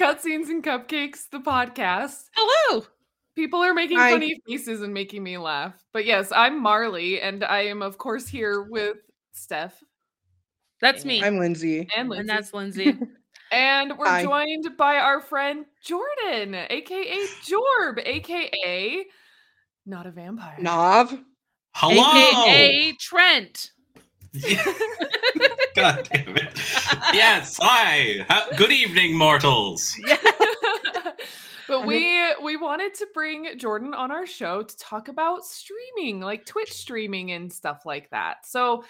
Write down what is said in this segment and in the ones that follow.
Welcome to Cutscenes and Cupcakes, the podcast. Hello. People are making Hi. funny faces and making me laugh. But yes, I'm Marley, and I am, of course, here with Steph That's me. I'm Lindsay. and Lindsay. and that's Lindsay. And we're Hi. joined by our friend Jordan, aka Jorb, aka not a vampire. Nav. Hello. AKA Trent. God damn it. Yes, hi. Ha- Good evening, mortals. but we we wanted to bring Jordan on our show to talk about streaming, like Twitch streaming and stuff like that. So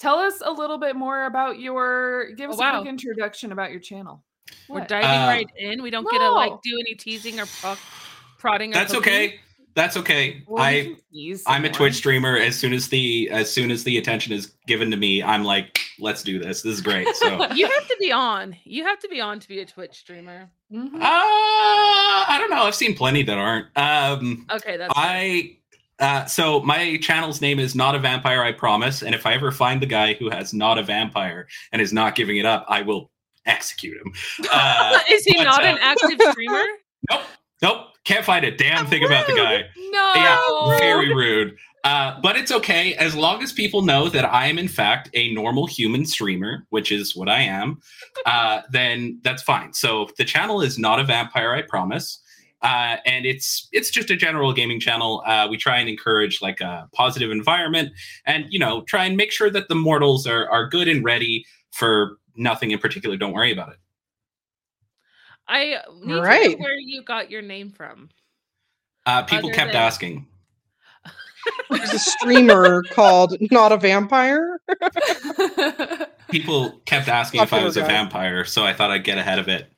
tell us a little bit more about your give Oh, us a quick introduction about your channel. We're diving Uh, right in. We don't get to like do any teasing or pro- prodding. Or That's poking. okay. That's okay. Well, I I'm a Twitch streamer. As soon as the as soon as the attention is given to me, I'm like, let's do this. This is great. So uh You have to be on. You have to be on to be a Twitch streamer. Mhm. I don't know. I've seen plenty that aren't. Um Okay, that's. I uh, so my channel's name is not a vampire, I promise. And if I ever find the guy who has not a vampire and is not giving it up, I will execute him. Uh, Is he but, not uh, an active streamer? nope, nope, can't find a damn thing about the guy. No. Yeah, very rude. Uh, but it's okay as long as people know that I am in fact a normal human streamer, which is what I am. Uh, then that's fine. So the channel is not a vampire, I promise. Uh, and it's it's just a general gaming channel. Uh, we try and encourage like a positive environment, and you know, try and make sure that the mortals are are good and ready for nothing in particular. Don't worry about it. I need to know where you got your name from. Uh, people Other kept than- asking. There's a streamer called Not a Vampire. People kept asking if I Popular was a guy. vampire, so I thought I'd get ahead of it.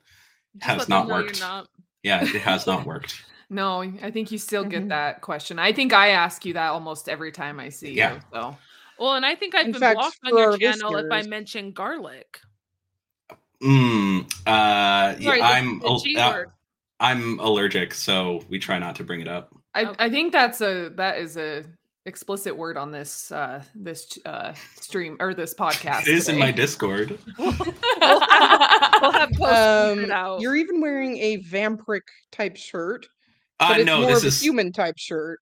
Just Has not worked. not- Yeah, it has not worked. no, I think you still get Mhm. that question. I think I ask you that almost every time I see Yeah. you. So Well, and I think I've In been fact, blocked on your our channel if I mention garlic. Mm, uh, Sorry, the- I'm the al- G uh, word. I'm allergic, so we try not to bring it up. I, Okay. I think that's a that is a explicit word on this uh this uh stream or this podcast. It is in my. Discord. We'll have, we'll have Um, it out. you're even wearing a vampiric type shirt, but Uh, it's no, more this of a is human type shirt.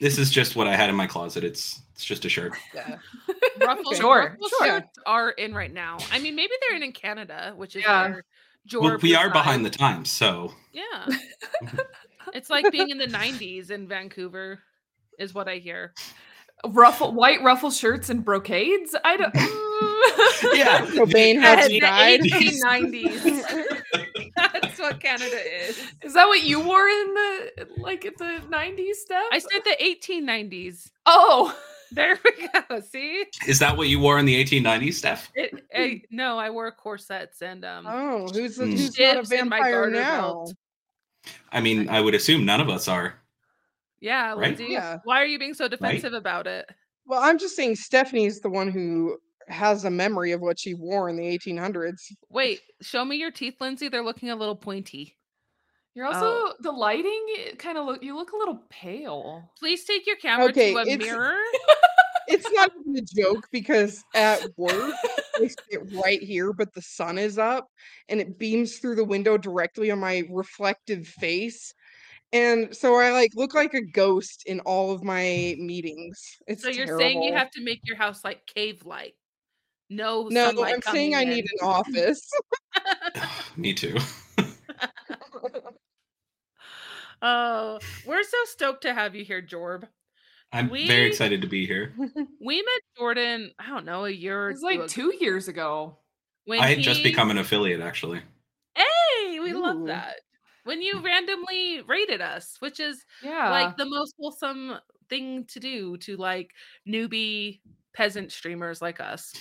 This is just what I had in my closet. It's it's just a shirt. Yeah. Ruffles, Sure, Ruffles sure. shirts are in right now. I mean, maybe they're in in Canada, which is Yeah. where Well, we are behind the times, so Yeah, it's like being in the '90s in Vancouver, is what I hear. ruffle white ruffle shirts and brocades. I don't. yeah. Cobain has died. 1890s. That's what Canada is. Is that what you wore in the like the nineties stuff? I said the 1890s. Oh, There we go. See, Is that what you wore in the 1890s, Steph? it, I, no, I wore corsets and um. Oh, who's, the, who's not a Dips in my vampire now? belt. I mean, I would assume none of us are. Yeah, Right? Lindsay, Yeah. Why are you being so defensive about it? Well, I'm just saying Stephanie's the one who has a memory of what she wore in the 1800s. Wait, show me your teeth, Lindsay. They're looking a little pointy. you're oh. also the lighting. Eh, kind of look. You look a little pale. Please take your camera Okay, to a it's- mirror. It's not even a joke because at work I sit right here, but the sun is up and it beams through the window directly on my reflective face. And so I like look like a ghost in all of my meetings. It's So you're saying you have to make your house like cave light. No, No, sunlight I'm saying I coming need an office. Me too. Oh, we're so stoked to have you here, Jorb. I'm We- very excited to be here. We met Jordan, I don't know, a year or It was two like ago two years ago. when I had just he- become an affiliate, actually. Hey, we love that. When you randomly raided us, which is Yeah. like the most wholesome thing to do to like newbie peasant streamers like us.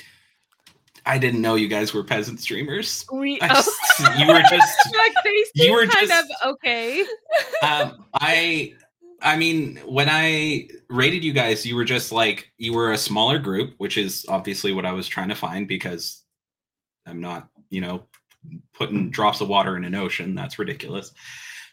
I didn't know you guys were peasant streamers. We I just, you were just like they you were kind just- of okay. um, I I mean, when I raided you guys, you were just like you were a smaller group, which is obviously what I was trying to find because I'm not, you know, putting drops of water in an ocean. That's ridiculous.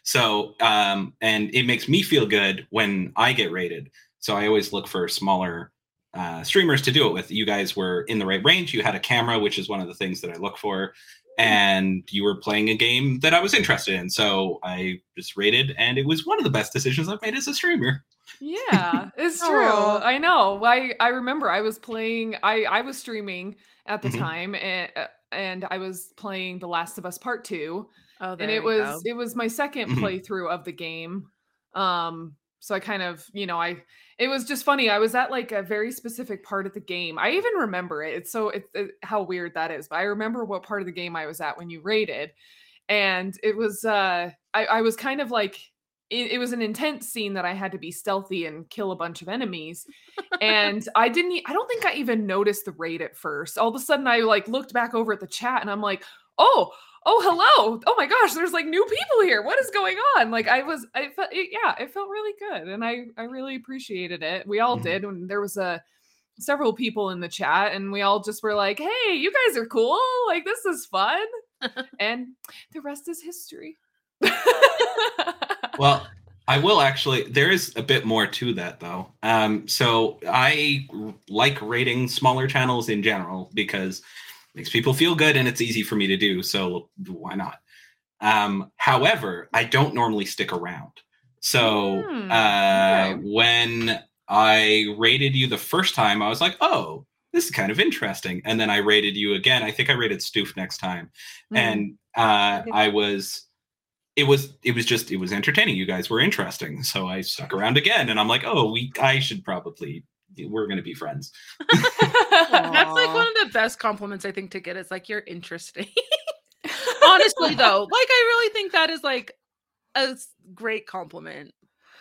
So, um, and it makes me feel good when I get raided. So I always look for smaller uh, streamers to do it with. You guys were in the right range. You had a camera, which is one of the things that I look for. and you were playing a game that I was interested in. So I just raided, and it was one of the best decisions I've made as a streamer. Yeah, it's true. Aw. I know. I I remember I was playing. I I was streaming at the Mhm. time, and and I was playing The Last of Us Part Two. there and it was go. it was my 2nd Mhm. playthrough of the game. Um, so I kind of you know I it was just funny. I was at like a very specific part of the game. I even remember it. It's so it's it, how weird that is, but I remember what part of the game I was at when you raided, and it was uh I I was kind of like it, it was an intense scene that I had to be stealthy and kill a bunch of enemies. and I didn't I don't think I even noticed the raid at first. All of a sudden I like looked back over at the chat and I'm like, "Oh, oh hello. Oh my gosh, there's like new people here. What is going on?" Like I was I felt it, yeah, it felt really good and I I really appreciated it. We all Mhm. did and there was a several people in the chat and we all just were like, "Hey, you guys are cool. Like this is fun." and the rest is history. Well, I will actually. There is a bit more to that, though. Um, so I r- like raiding smaller channels in general because makes people feel good and it's easy for me to do. So why not? Um, however, I don't normally stick around. So Hmm, uh, okay. when I raided you the first time, I was like, oh, this is kind of interesting. And then I raided you again. I think I raided Stoof next time Mm. and uh, I was it was it was just it was entertaining. You guys were interesting, so I stuck around again, and I'm like, oh, we I should probably we're gonna be friends. That's like one of the best compliments I think to get. Is like you're interesting. Honestly, though, like I really think that is like a great compliment.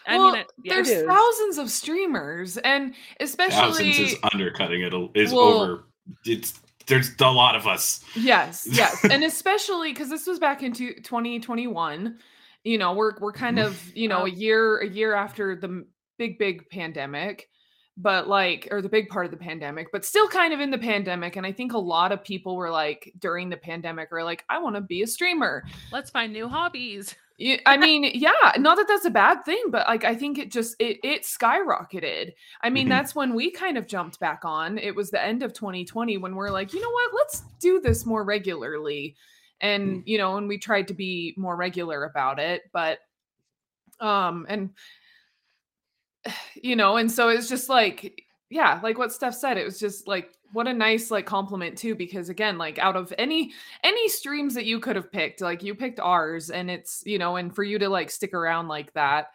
I Well, mean, it, yeah. there's It is. thousands of streamers, and especially Thousands is undercutting it is Well- over. It's there's a lot of us. yes, yes, and especially because this was back into 2021. You know, we're we're kind Mhm. of you know a year a year after the big big pandemic, but like or the big part of the pandemic, but still kind of in the pandemic. And I think a lot of people were like during the pandemic were like, I want to be a streamer. let's find new hobbies. I mean, yeah, not that that's a bad thing, but like I think it just it it skyrocketed. I mean, Mhm. that's when we kind of jumped back on. It was the end of 2020 when we're like, you know what, let's do this more regularly. And you know, and we tried to be more regular about it, but um and you know, and so it's just like yeah, like what Steph said, it was just like what a nice like compliment too because again like out of any any streams that you could have picked like you picked ours and it's you know and for you to like stick around like that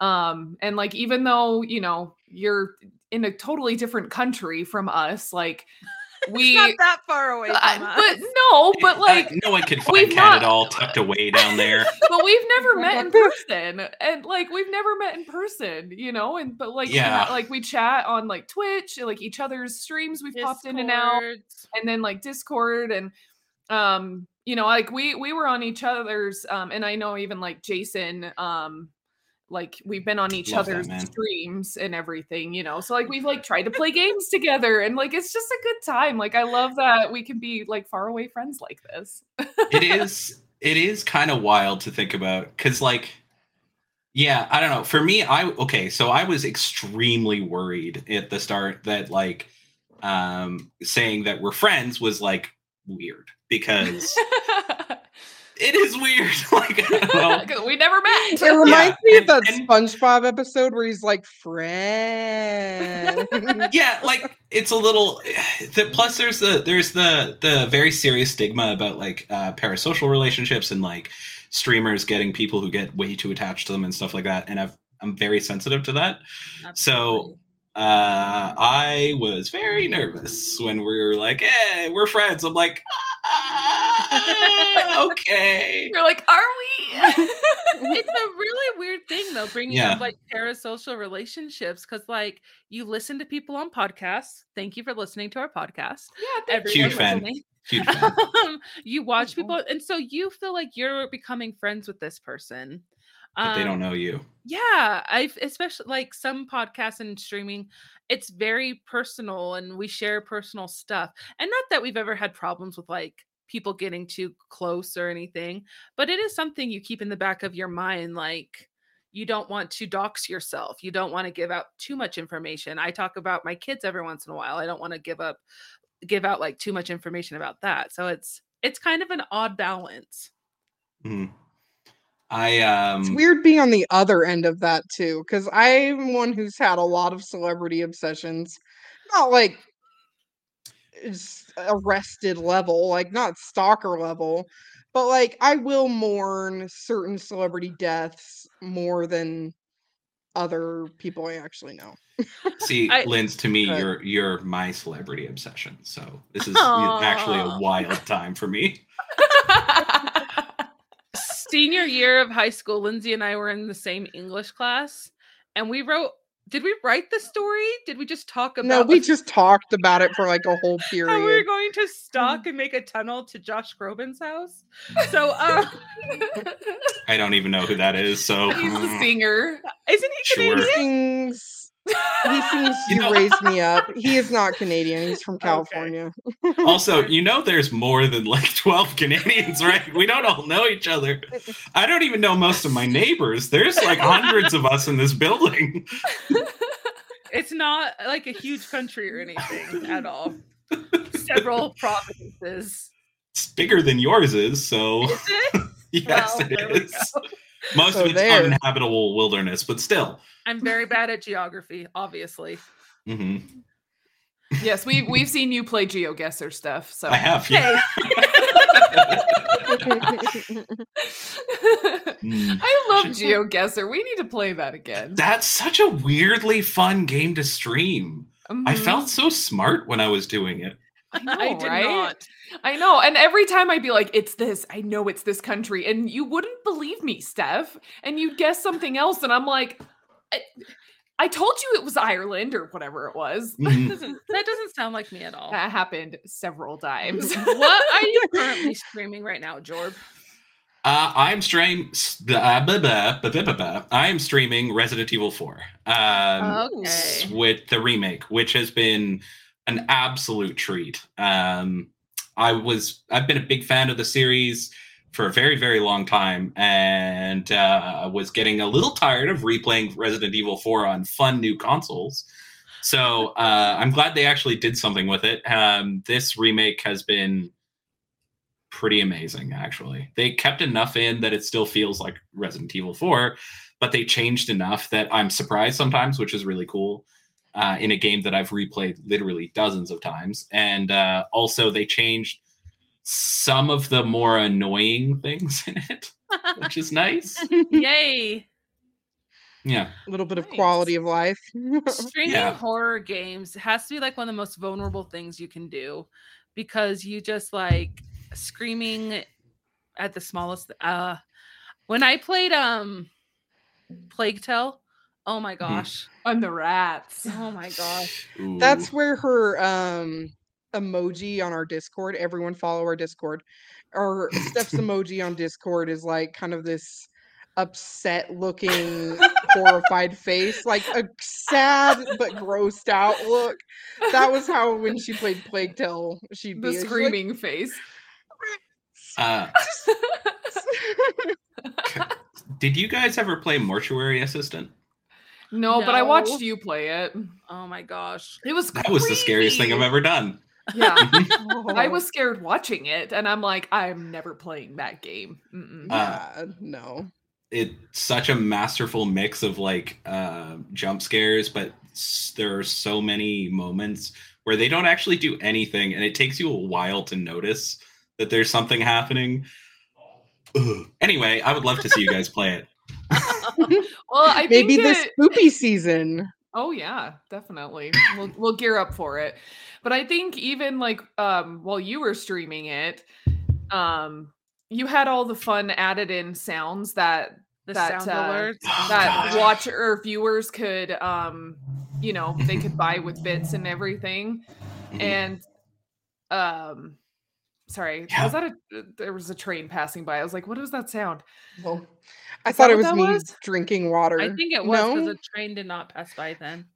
um and like even though you know you're in a totally different country from us like we it's not that far away from I- us. but no but like no one can we've find not- Canada all tucked away down there. but we've never met in person and like we've never met in person you know and but like we ha- Yeah. like we chat on like twitch like each other's streams we've popped in and out and then like discord and um you know like we we were on each other's um and i know even like jason um like we've been on each Love other's man. streams and everything you know so like we've like tried to play games together and like it's just a good time like i love that we can be like far away friends like this it is it is kind of wild to think about because like yeah i don't know for me i okay so i was extremely worried at the start that like um saying that we're friends was like weird because it is weird like I don't know. 'Cause we never met It reminds me of and- that and- SpongeBob episode where he's like, friend. yeah like it's a little the, plus there's the there's the the very serious stigma about like uh parasocial relationships and like streamers getting people who get way too attached to them and stuff like that and i've i'm very sensitive to that Absolutely. Uh i was very nervous when we were like hey we're friends. I'm like ah, okay. You're like are we? It's a really weird thing though bringing Yeah. up like parasocial relationships because like you listen to people on podcasts. Thank you for listening to our podcast. Yeah thank Everyone Huge fan. huge fan. um, you watch people and so you feel like you're becoming friends with this person but they Um, don't know you yeah i've especially like some podcasts and streaming it's very personal and we share personal stuff and not that we've ever had problems with like people getting too close or anything but it is something you keep in the back of your mind like you don't want to dox yourself you don't want to give out too much information i talk about my kids every once in a while i don't want to give up give out like too much information about that so it's it's kind of an odd balance. Mhm. I um It's weird being on the other end of that too, because I'm one who's had a lot of celebrity obsessions. Not like arrested level, like not stalker level, but like I will mourn certain celebrity deaths more than other people I actually know. see I- Linz to me Good. you're you're my celebrity obsession. So this is actually a wild time for me. Senior year of high school, Lindsay and I were in the same English class, and we wrote. Did we write the story? Did we just talk about? It? No, we just talked about it for like a whole how we were going to stalk and make a tunnel to Josh Groban's house. So, uh, I don't even know who that is. So He's a singer. isn't he Sure. Canadian? He sings he seems You You know- Raise Me Up. He is not Canadian, he's from Okay. California. also, you know, there's more than like 12 Canadians, right? We don't all know each other. I don't even know most of my neighbors. There's like hundreds of us in this building. It's not like a huge country or anything at all. Several provinces. It's bigger than yours is, so Is it? yes, Well, it there we is. Go. Most So of it's there. uninhabitable wilderness, but still. I'm very bad at geography, obviously. hmm Yes, we we've seen you play GeoGuessr stuff. So I have, yeah. Mm. I love GeoGuessr. We need to play that again. That's such a weirdly fun game to stream. I Mhm. felt so smart when I was doing it. I, know, I did right? not. I know. And every time I'd be like, it's this, I know it's this country. And you wouldn't believe me, Steph. And you'd guess something else. And I'm like, I, I told you it was Ireland or whatever it was. Mhm. Doesn't- that doesn't sound like me at all. That happened several times. what are you currently streaming right now, Jorb? Uh, I'm stream. Uh, blah, blah, blah. I am streaming Resident Evil 4 um, Okay. with the remake, which has been an absolute treat. Um, I was I've been a big fan of the series for a very very long time, and uh, was getting a little tired of replaying Resident Evil 4 on fun new consoles. So uh, I'm glad they actually did something with it. Um, this remake has been pretty amazing actually they kept enough in that it still feels like resident evil 4 but they changed enough that i'm surprised sometimes which is really cool uh, in a game that i've replayed literally dozens of times and uh, also they changed some of the more annoying things in it which is nice Yay! yeah A little bit of quality of life. Streaming Yeah. horror games has to be like one of the most vulnerable things you can do because you just like screaming at the smallest uh when I played um Plague Tale, oh my gosh. On the rats. Oh my gosh. Ooh. That's where her um emoji on our Discord, everyone follow our Discord. Or Steph's emoji on Discord is like kind of this upset looking horrified face, like a sad but grossed out look. That was how when she played Plague Tale, she'd be The she's like, screaming face. uh, did you guys ever play mortuary assistant No, but I watched you play it. Oh my gosh. It was that was the scariest thing i've ever done Yeah. I "Oh, was scared watching it, and I'm like, I'm never playing that game. Uh, yeah, no. it's such a masterful mix of like uh, jump scares, but s- there are so many moments where they don't actually do anything, and it takes you a while to notice that there's something happening. Ugh. Anyway, I would love to see you guys play it. well, I Maybe think this it- spoopy season. Oh yeah, definitely. We'll we'll gear up for it. But I think even like um while you were streaming it, um you had all the fun added in sounds that The That, sound uh, alerts. Oh, that God. watcher viewers could um you know, they could buy with bits and everything. Mhm. And um sorry, Yeah. was that a there was a train passing by. I was like, what was that sound? Well, I Is thought it was me was? drinking water. I think it was because No? the train did not pass by then.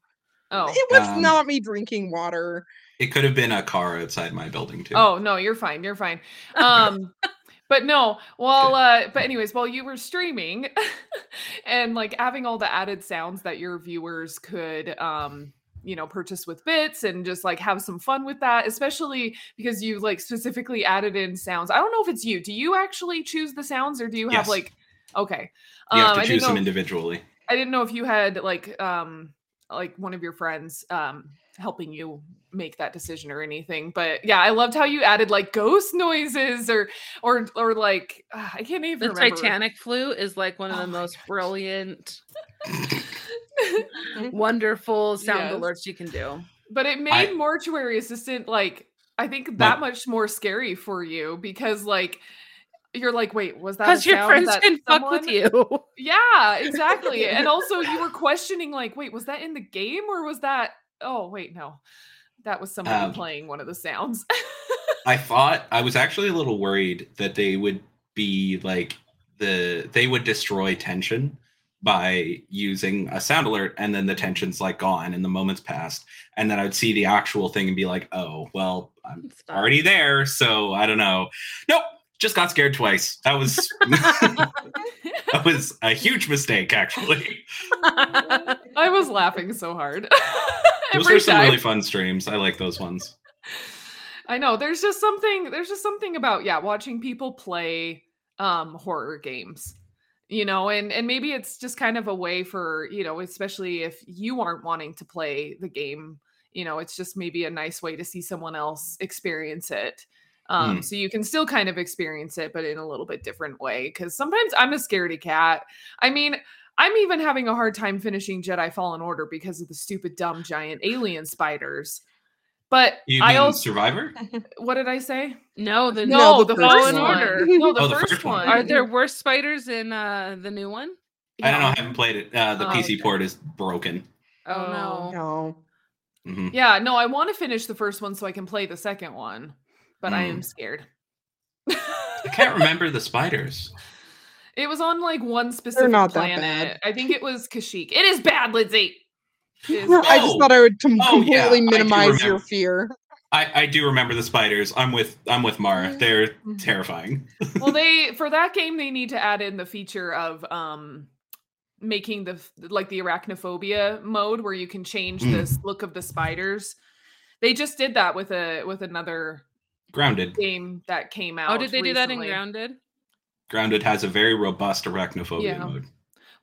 Oh. It was Um, not me drinking water. It could have been a car outside my building too. Oh no, you're fine. You're fine. Um but no, well uh but anyways, while you were streaming and like having all the added sounds that your viewers could um you know, purchase with bits and just like have some fun with that, especially because you like specifically added in sounds. I don't know if it's you. Do you actually choose the sounds or do you have like okay. You have Um, to I choose them know- individually. I didn't know if you had like um like one of your friends um helping you make that decision or anything. But yeah, I loved how you added like ghost noises or or or like ah, I can't even The remember. Titanic flute is like one of Oh the my most brilliant, wonderful sound Yes. alerts you can do. but it made I- mortuary assistant like I think that much more scary for you because like you're like, wait, was that Because your sound friends that can fuck with you. Yeah, exactly. and also you were questioning like, wait, was that in the game or was that oh wait, no. That was somebody Um, playing one of the sounds. I thought I was actually a little worried that they would be like the they would destroy tension by using a sound alert and then the tension's like gone and the moment's passed and then I would see the actual thing and be like, "Oh, well, I'm already there, so I don't know." Nope, just got scared twice. That was that was a huge mistake actually. I was laughing so hard. Those Every are some really fun streams. I like those ones. I know there's just something there's just something about yeah, watching people play um horror games. You know, and and maybe it's just kind of a way for, you know, especially if you aren't wanting to play the game, you know, it's just maybe a nice way to see someone else experience it. Um, Mm. so you can still kind of experience it, but in a little bit different way. Cause sometimes I'm a scaredy cat. I mean, I'm even having a hard time finishing Jedi Fallen Order because of the stupid, dumb, giant alien spiders. But You I mean also, Survivor? what did I say? No, the No, No, the, the first first one. one. No, the, Oh, the first, first one. one. Are there worse spiders in uh, the new one? I don't know. I haven't played it. Uh, the Oh, PC okay. port is broken. Oh, no. No. Mhm. Yeah, no, I want to finish the first one so I can play the second one, but I am Mm. scared. I can't remember the spiders. It was on like one specific not that planet. bad. I think it was Kashyyyk. It is bad, Lindsay. It is I just Oh. thought I would com- Oh, yeah, completely I minimize your fear. I, I do remember the spiders. I'm with I'm with Mara. They're terrifying. well, they for that game they need to add in the feature of um making the like the arachnophobia mode where you can change Mm. this look of the spiders. They just did that with a with another Grounded. game that came out. Oh, did they do that in. Grounded? Grounded has a very robust arachnophobia Yeah. mode.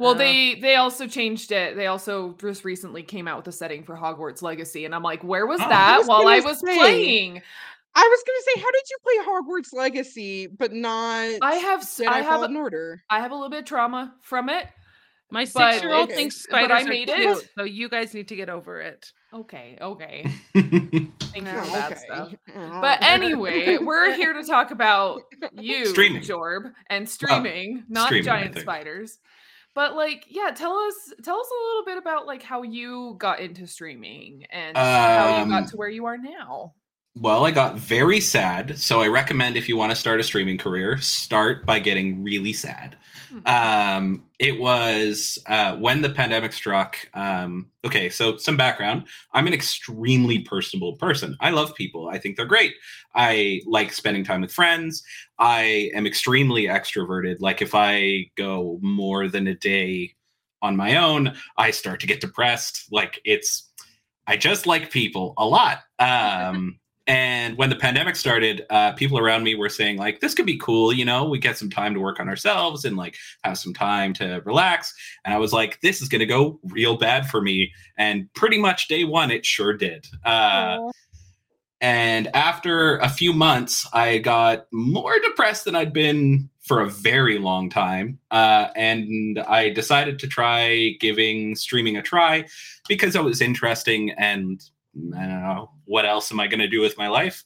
Well, Uh. they they also changed it. They also just recently came out with a setting for Hogwarts Legacy, and I'm like, where was Oh. I that was while I was say, playing? I was gonna say, how did you play Hogwarts Legacy but not I have s- Jedi I have Fallen Order? I have a little bit of trauma from it. My six year old okay. thinks But I spiders made are it. so you guys need to get over it. Okay, okay. Thank you Oh, for that stuff. Oh. But anyway, we're here to talk about you, Streaming. Jorb, and streaming, not streaming, giant spiders. But like, yeah, tell us tell us a little bit about like how you got into streaming and how you got Um, to where you are now. Well, I got very sad, so I recommend if you want to start a streaming career, start by getting really sad. Hmm. Um, it was uh, when the pandemic struck. Um, okay, so some background. I'm an extremely personable person. I love people. I think they're great. I like spending time with friends. I am extremely extroverted. Like if I go more than a day on my own, I start to get depressed. Like it's, I just like people a lot. Um, and when the pandemic started, uh, people around me were saying like, "This could be cool, you know. We get some time to work on ourselves and like have some time to relax." And I was like, "This is going to go real bad for me." And pretty much day one, it sure did. Uh, and after a few months, I got more depressed than I'd been for a very long time. Uh, and I decided to try giving streaming a try because it was interesting and I don't know, what else am I going to do with my life?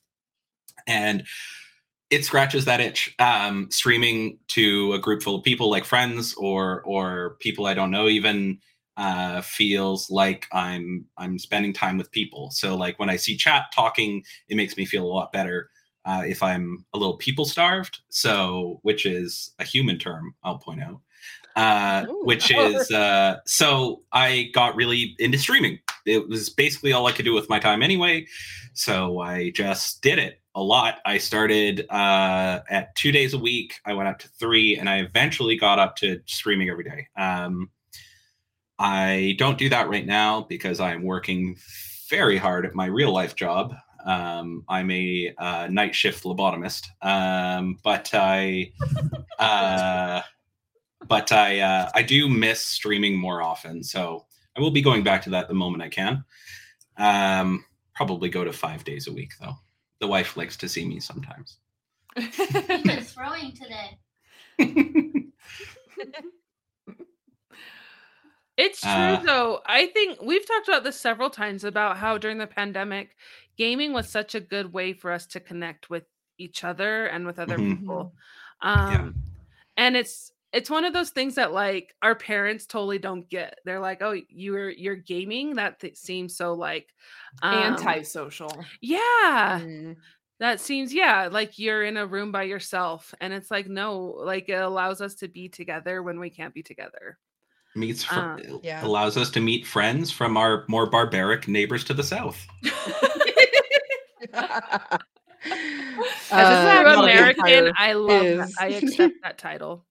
And it scratches that itch. Um, streaming to a group full of people like friends or or people I don't know even uh, feels like I'm I'm spending time with people. So like when I see chat talking, it makes me feel a lot better. Uh, if I'm a little people starved, so which is a human term, I'll point out. Uh, Ooh. which is uh, so I got really into streaming. It was basically all I could do with my time anyway, so I just did it a lot. I started uh, at two days a week. I went up to three, and I eventually got up to streaming every day. Um, I don't do that right now because I'm working very hard at my real life job. Um, I'm a uh, night shift lobotomist, um, but I, uh, but I, uh, I do miss streaming more often. So I will be going back to that the moment I can. Um, probably go to five days a week though. The wife likes to see me sometimes. It's throwing today. It's true Uh, though. I think we've talked about this several times about how during the pandemic, gaming was such a good way for us to connect with each other and with other Mhm. people. Um and it's it's one of those things that like our parents totally don't get. They're like, "Oh, you're you're gaming? That th- seems so like um, Antisocial. Yeah. Mm. That seems yeah, like you're in a room by yourself and it's like no, like it allows us to be together when we can't be together. Meets fr- Uh, yeah. allows us to meet friends from our more barbaric neighbors to the south. As Uh, a true American, vampire I love that. is- I accept that title.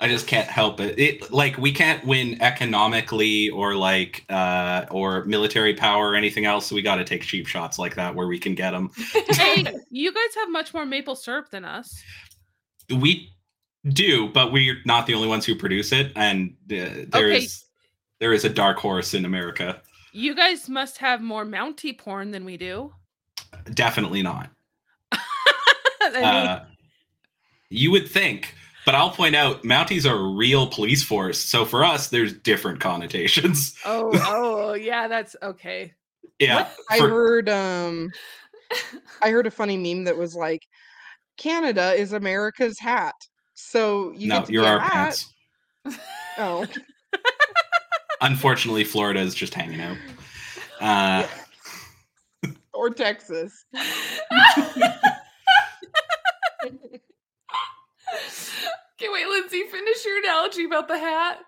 I just can't help it. It like we can't win economically or like uh or military power or anything else. So we got to take cheap shots like that where we can get them. Hey, you guys have much more maple syrup than us. We do, but we're not the only ones who produce it, and uh, there is Okay. there is a dark horse in America. You guys must have more Mountie porn than we do. Definitely not. I mean, Uh, you would think, but I'll point out Mounties are a real police force. So for us, there's different connotations. oh, oh, yeah, that's okay. Yeah, I for- heard um I heard a funny meme that was like Canada is America's hat. So you no, you're our hat. pants. Oh, Unfortunately, Florida is just hanging out. Uh, or Texas. Okay, wait, Lindsay, finish your analogy about the hat.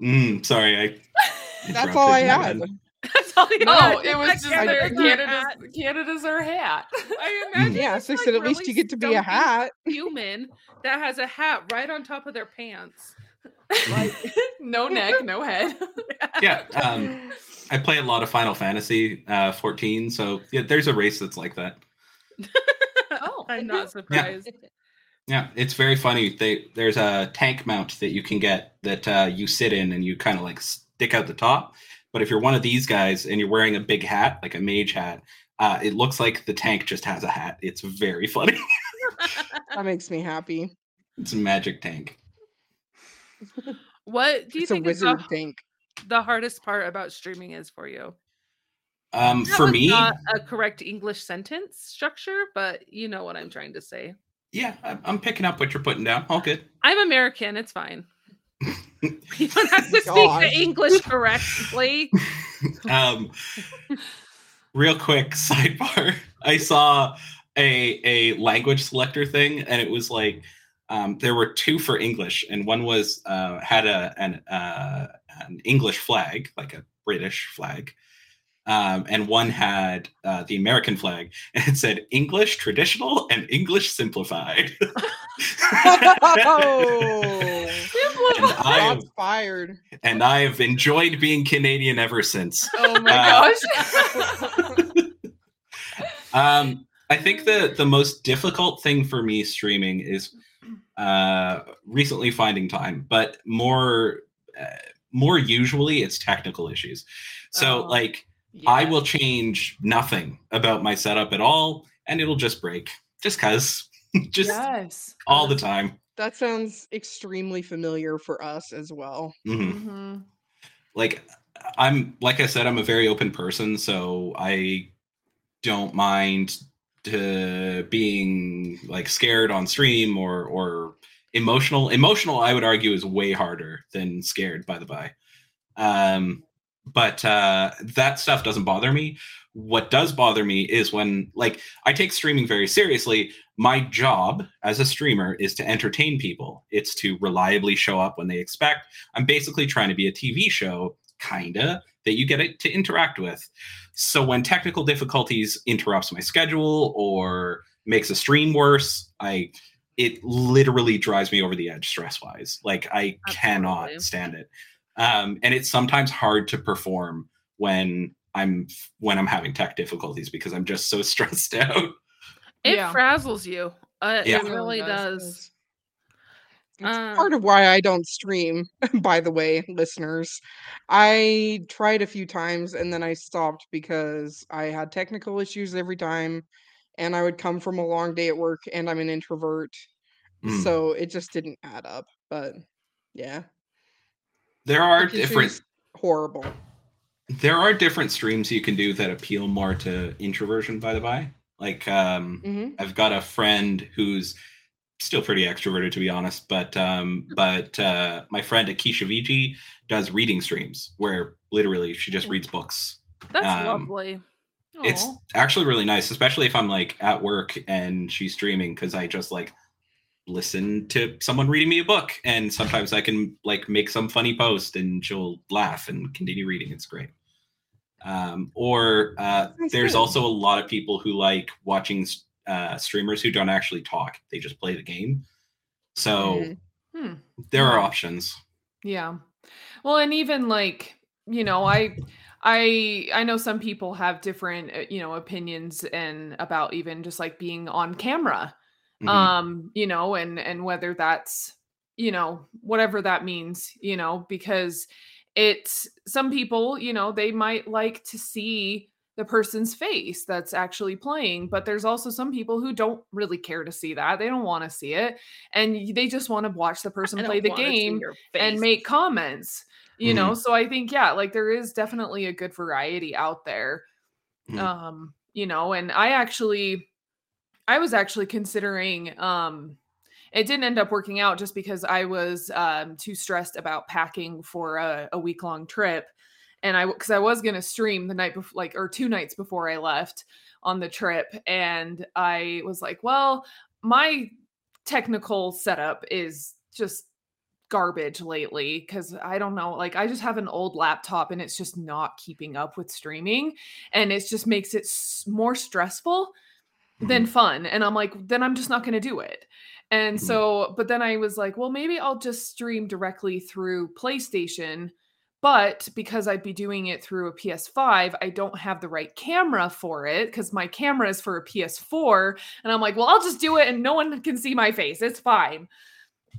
mm, sorry, I. That's all I interrupted had. man. That's all you No. It was just Canada's Canada's, hat. Canada's our hat. I imagine Yeah, so I like, said at least really you get to be a hat. Human that has a hat right on top of their pants. Like, no neck, no head. Yeah, um, I play a lot of Final Fantasy uh, 14, so yeah, there's a race that's like that. Oh. I'm not surprised. Yeah, it's very funny. They there's a tank mount that you can get that uh, you sit in and you kind of like stick out the top. But if you're one of these guys and you're wearing a big hat, like a mage hat, uh, it looks like the tank just has a hat. It's very funny. That makes me happy. it's a magic tank. What do you It's a think is the, tank. the hardest part about streaming is for you? Um, That for was me, not a correct English sentence structure, but you know what I'm trying to say. Yeah, I'm, I'm picking up what you're putting down. All good. I'm American. It's fine. you don't have to speak the English correctly. um, real quick sidebar. I saw a a language selector thing, and it was like um, there were two for English, and one was uh, had a an uh, an English flag, like a British flag. Um, and one had uh, the American flag, and it said English traditional and English simplified. Oh, and, I have, shots fired. and I have enjoyed being Canadian ever since. Oh my Uh, gosh. Um, I think the the most difficult thing for me streaming is uh, recently finding time, but more uh, more usually it's technical issues. So Oh, like I will change nothing about my setup at all, and it'll just break just cause just yes. all the time. That sounds extremely familiar for us as well. Mhm. Mhm. like i'm like i said i'm a very open person so i don't mind to being like scared on stream or or emotional emotional i would argue is way harder than scared by the by um but uh that stuff doesn't bother me. What does bother me is when like i take streaming very seriously. My job as a streamer is to entertain people. It's to reliably show up when they expect. I'm basically trying to be a tv show kinda that you get it to interact with. So when technical difficulties interrupts my schedule or makes a stream worse i it literally drives me over the edge stress wise like i cannot stand it um, and it's sometimes hard to perform when I'm when I'm having tech difficulties because I'm just so stressed out. It Yeah. frazzles you. Uh, Yeah. It really does. It's Uh, part of why I don't stream, by the way, listeners. I tried a few times and then I stopped because I had technical issues every time and I would come from a long day at work and I'm an introvert. Mm. So it just didn't add up. But yeah. There are different horrible. there are different streams you can do that appeal more to introversion by the by. Like um hmm i've got a friend who's still pretty extroverted to be honest but um but uh my friend akisha vg does reading streams where literally she just reads books. That's um, lovely. it's actually really nice especially if i'm like at work and she's streaming because i just like listen to someone reading me a book and sometimes i can like make some funny post and she'll laugh and continue reading it's great um, or uh, there's also a lot of people who like watching uh, streamers who don't actually talk they just play the game so Mhm. Hmm. there are options Yeah. Well, and even like, you know, I I I know some people have different, uh, you know, opinions and about even just like being on camera. Mhm. Um, you know, and and whether that's, you know, whatever that means, you know, because it's some people, you know, they might like to see the person's face that's actually playing, but there's also some people who don't really care to see that. They don't want to see it and they just want to watch the person play the game and make comments you Mm-hmm. know so i think yeah like there is definitely a good variety out there Mhm. um you know and i actually i was actually considering um it didn't end up working out just because i was um too stressed about packing for a, a week long trip and i because i was going to stream the night before like or two nights before i left on the trip and i was like well my technical setup is just garbage lately because I don't know. Like, I just have an old laptop and it's just not keeping up with streaming. And it just makes it more stressful than fun. And I'm like, then I'm just not going to do it. And Mhm. so, but then I was like, well, maybe I'll just stream directly through PlayStation. But because I'd be doing it through a PS5, I don't have the right camera for it because my camera is for a PS4. And I'm like, well, I'll just do it and no one can see my face. It's fine.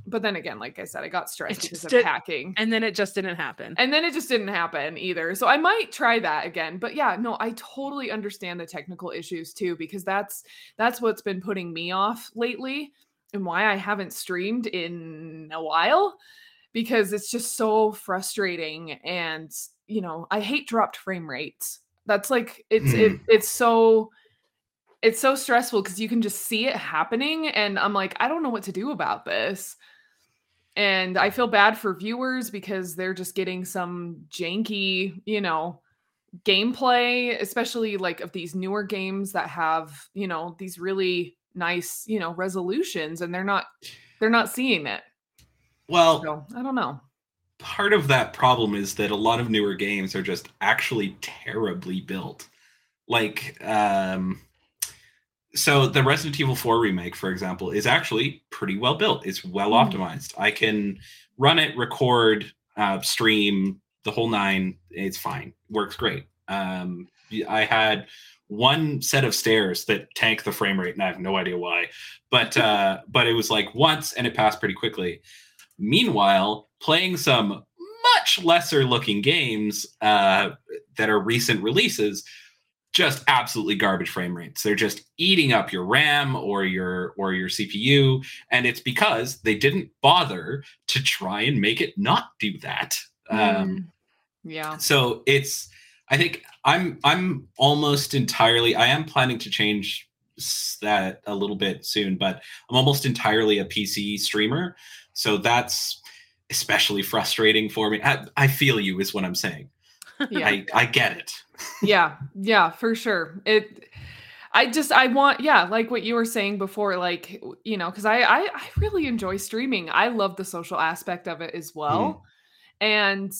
But then again, like I said, I got stressed because of did- packing. and then it just didn't happen. And then it just didn't happen either. So I might try that again. But yeah, no, I totally understand the technical issues too because that's that's what's been putting me off lately and why I haven't streamed in a while because it's just so frustrating and you know, I hate dropped frame rates. That's like it's it, hmm. it's so it's so stressful because you can just see it happening and I'm like, I don't know what to do about this. And I feel bad for viewers because they're just getting some janky, you know, gameplay, especially like of these newer games that have, you know, these really nice, you know, resolutions and they're not they're not seeing it. well So, I don't know. part of that problem is that a lot of newer games are just actually terribly built. Like, um, so the Resident Evil 4 remake, for example, is actually pretty well built. It's well Mm. optimized. I can run it, record, uh, stream the whole nine. It's fine. Works great. Um, I had one set of stairs that tank the frame rate, and I have no idea why. But uh, but it was like once, and it passed pretty quickly. Meanwhile, playing some much lesser looking games uh, that are recent releases, just absolutely garbage frame rates. They're just eating up your RAM or your or your CPU, and it's because they didn't bother to try and make it not do that. Um, Mm. yeah. so it's i think i'm i'm almost entirely i am planning to change that a little bit soon but i'm almost entirely a pc streamer so that's especially frustrating for me i, I feel you is what i'm saying Yeah. i i get it yeah yeah for sure. It i just i want yeah like what you were saying before like you know because I, I i really enjoy streaming. I love the social aspect of it as mm-hmm. well. And